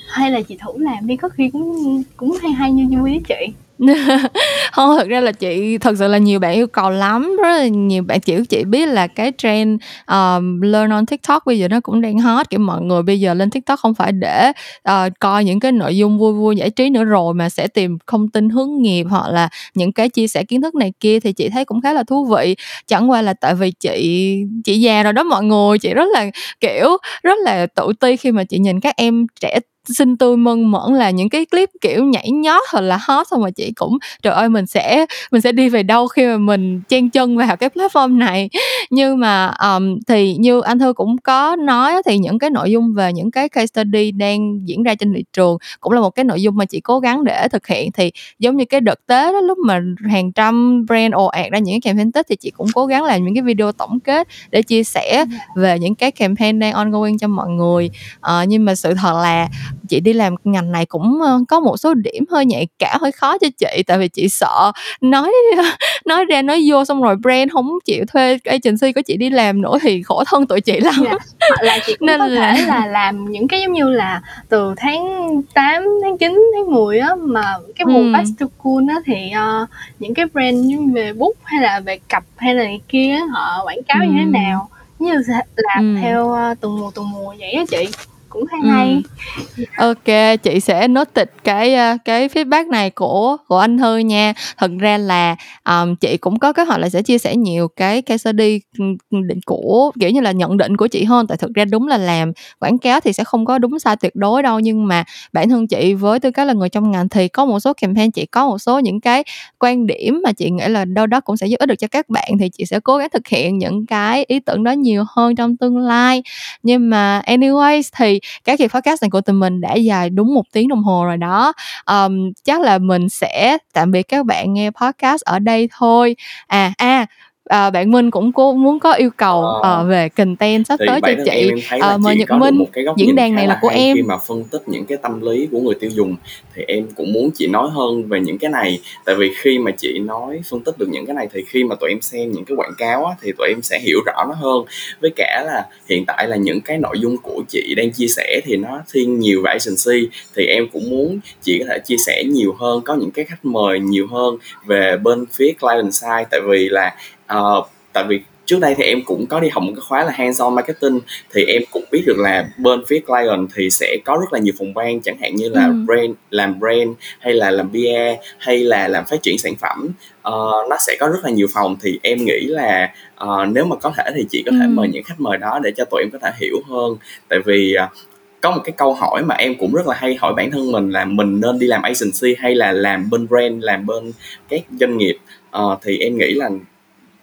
hay là chị thử làm đi, có khi cũng cũng hay hay như vui với chị. không thực ra là chị thật sự là nhiều bạn yêu cầu lắm rất là nhiều bạn kiểu chị biết là cái trend um, learn on tiktok bây giờ nó cũng đang hot kiểu mọi người bây giờ lên tiktok không phải để uh, coi những cái nội dung vui vui giải trí nữa rồi mà sẽ tìm thông tin hướng nghiệp hoặc là những cái chia sẻ kiến thức này kia thì chị thấy cũng khá là thú vị. Chẳng qua là tại vì chị chị già rồi đó mọi người chị rất là kiểu rất là tự ti khi mà chị nhìn các em trẻ xinh tươi mơn mởn là những cái clip kiểu nhảy nhót hoặc là hot xong mà chị cũng trời ơi mình sẽ mình sẽ đi về đâu khi mà mình chen chân vào cái platform này. Nhưng mà um, thì như anh thư cũng có nói thì những cái nội dung về những cái case study đang diễn ra trên thị trường cũng là một cái nội dung mà chị cố gắng để thực hiện. Thì giống như cái đợt tết đó lúc mà hàng trăm brand ồ ạt ra những cái campaign tết thì chị cũng cố gắng làm những cái video tổng kết để chia sẻ về những cái campaign đang ongoing cho mọi người. Uh, nhưng mà sự thật là chị đi làm ngành này cũng có một số điểm hơi nhạy cảm hơi khó cho chị tại vì chị sợ nói nói ra nói vô xong rồi brand không chịu thuê agency của chị đi làm nữa thì khổ thân tụi chị lắm dạ. hoặc là chị cũng Nên có là... thể là làm những cái giống như là từ tháng 8 tháng 9 tháng 10 á mà cái mùa ừ. back to school á thì uh, những cái brand như về bút hay là về cặp hay là này kia họ quảng cáo ừ. như thế nào như là làm ừ. theo uh, từng mùa từng mùa vậy á chị cũng hay ừ. hay. Ok chị sẽ nốt tịch cái ờ, cái feedback này của của anh Thư nha. Thật ra là um, chị cũng có kế hoạch là sẽ chia sẻ nhiều cái case study định của kiểu như là nhận định của chị hơn. Tại thực ra đúng là làm quảng cáo thì sẽ không có đúng sai tuyệt đối đâu. Nhưng mà bản thân chị với tư cách là người trong ngành thì có một số campaign chị có một số những cái quan điểm mà chị nghĩ là đâu đó cũng sẽ giúp ích được cho các bạn. Thì chị sẽ cố gắng thực hiện những cái ý tưởng đó nhiều hơn trong tương lai. Nhưng mà anyways thì cái kỳ podcast này của tụi mình đã dài đúng một tiếng đồng hồ rồi đó. Um, chắc là mình sẽ tạm biệt các bạn nghe podcast ở đây thôi. À à à, bạn Minh cũng cố muốn có yêu cầu uh, về content sắp tới cho chị. uh, mời chị Nhật Minh diễn đàn này là là của em khi mà phân tích những cái tâm lý của người tiêu dùng. Thì em cũng muốn chị nói hơn về những cái này. Tại vì khi mà chị nói phân tích được những cái này thì khi mà tụi em xem những cái quảng cáo á, thì tụi em sẽ hiểu rõ nó hơn. Với cả là hiện tại là những cái nội dung của chị đang chia sẻ thì nó thiên nhiều về agency. Thì em cũng muốn chị có thể chia sẻ nhiều hơn có những cái khách mời nhiều hơn về bên phía client side. Tại vì là uh, tại vì trước đây thì em cũng có đi học một cái khóa là hands-on marketing thì em cũng biết được là bên phía client thì sẽ có rất là nhiều phòng ban chẳng hạn như là ừ. brand làm brand hay là làm PR hay là làm phát triển sản phẩm uh, nó sẽ có rất là nhiều phòng thì em nghĩ là uh, nếu mà có thể thì chị có thể ừ. mời những khách mời đó để cho tụi em có thể hiểu hơn tại vì uh, có một cái câu hỏi mà em cũng rất là hay hỏi bản thân mình là mình nên đi làm agency hay là làm bên brand làm bên các doanh nghiệp uh, thì em nghĩ là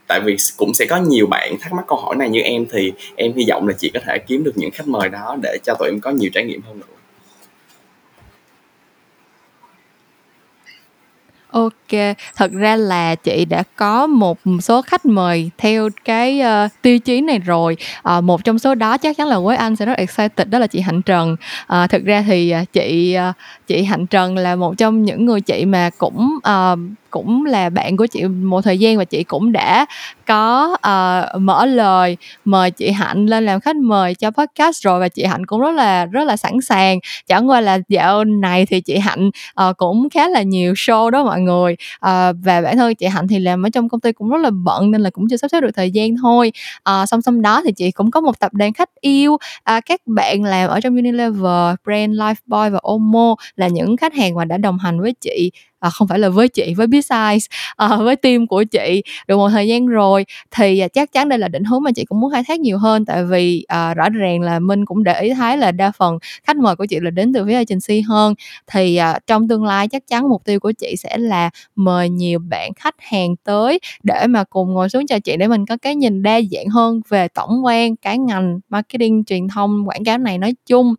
tại vì cũng sẽ có nhiều bạn thắc mắc câu hỏi này như em thì em hy vọng là chị có thể kiếm được những khách mời đó để cho tụi em có nhiều trải nghiệm hơn nữa. OK, thật ra là chị đã có một số khách mời theo cái, uh, tiêu chí này rồi. Ờ, một trong số đó chắc chắn là với anh sẽ rất excited đó là chị Hạnh Trần. Ờ, thực ra thì, ờ, chị, uh, chị Hạnh Trần là một trong những người chị mà cũng, uh, cũng là bạn của chị một thời gian và chị cũng đã có uh, mở lời mời chị Hạnh lên làm khách mời cho podcast rồi và chị Hạnh cũng rất là rất là sẵn sàng chẳng qua là dạo này thì chị Hạnh uh, cũng khá là nhiều show đó mọi người à, và bản thân chị Hạnh thì làm ở trong công ty cũng rất là bận nên là cũng chưa sắp xếp được thời gian thôi. À, song song đó thì chị cũng có một tập đoàn khách yêu. À, các bạn làm ở trong Unilever, Brand, Lifebuoy và Omo là những khách hàng mà đã đồng hành với chị à, không phải là với chị với biết Size à, với team của chị được một thời gian rồi. Thì à, chắc chắn đây là định hướng mà chị cũng muốn khai thác nhiều hơn tại vì à, rõ ràng là Minh cũng để ý thấy là đa phần khách mời của chị là đến từ phía agency hơn. Thì à, trong tương lai chắc chắn mục tiêu của chị sẽ là mời nhiều bạn khách hàng tới để mà cùng ngồi xuống trò chuyện để mình có cái nhìn đa dạng hơn về tổng quan cái ngành marketing truyền thông quảng cáo này nói chung.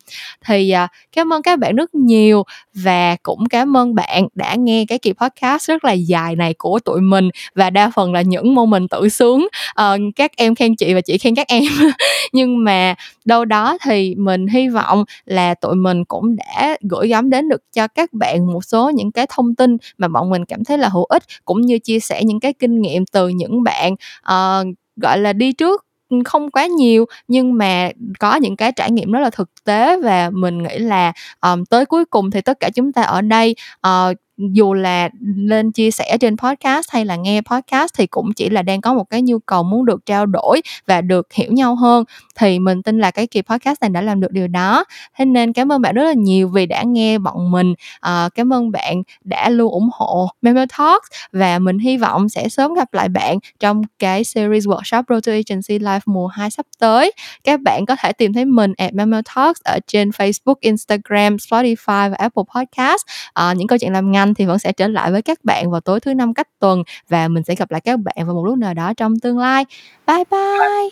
Thì à, cảm ơn các bạn rất nhiều và cũng cảm ơn bạn đã nghe nghe cái kỳ podcast rất là dài này của tụi mình và đa phần là những mô mình tự sướng. Uh, các em khen chị và chị khen các em. Nhưng mà đâu đó thì mình hy vọng là tụi mình cũng đã gửi gắm đến được cho các bạn một số những cái thông tin mà bọn mình cảm thấy là hữu ích cũng như chia sẻ những cái kinh nghiệm từ những bạn uh, gọi là đi trước không quá nhiều nhưng mà có những cái trải nghiệm rất là thực tế và mình nghĩ là um, tới cuối cùng thì tất cả chúng ta ở đây uh, dù là lên chia sẻ trên podcast hay là nghe podcast thì cũng chỉ là đang có một cái nhu cầu muốn được trao đổi và được hiểu nhau hơn. Thì mình tin là cái kỳ podcast này đã làm được điều đó. Thế nên cảm ơn bạn rất là nhiều vì đã nghe bọn mình. À, cảm ơn bạn đã luôn ủng hộ Memo Talks và mình hy vọng sẽ sớm gặp lại bạn trong cái series workshop Road to Agency Live mùa 2 sắp tới. Các bạn có thể tìm thấy mình at Memo Talks ở trên Facebook, Instagram, Spotify và Apple Podcast. À, những câu chuyện làm ngành anh thì vẫn sẽ trở lại với các bạn vào tối thứ năm cách tuần và mình sẽ gặp lại các bạn vào một lúc nào đó trong tương lai. Bye bye.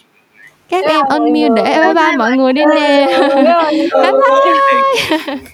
Các em unmute để bye bye mọi người đi nè. Bye bye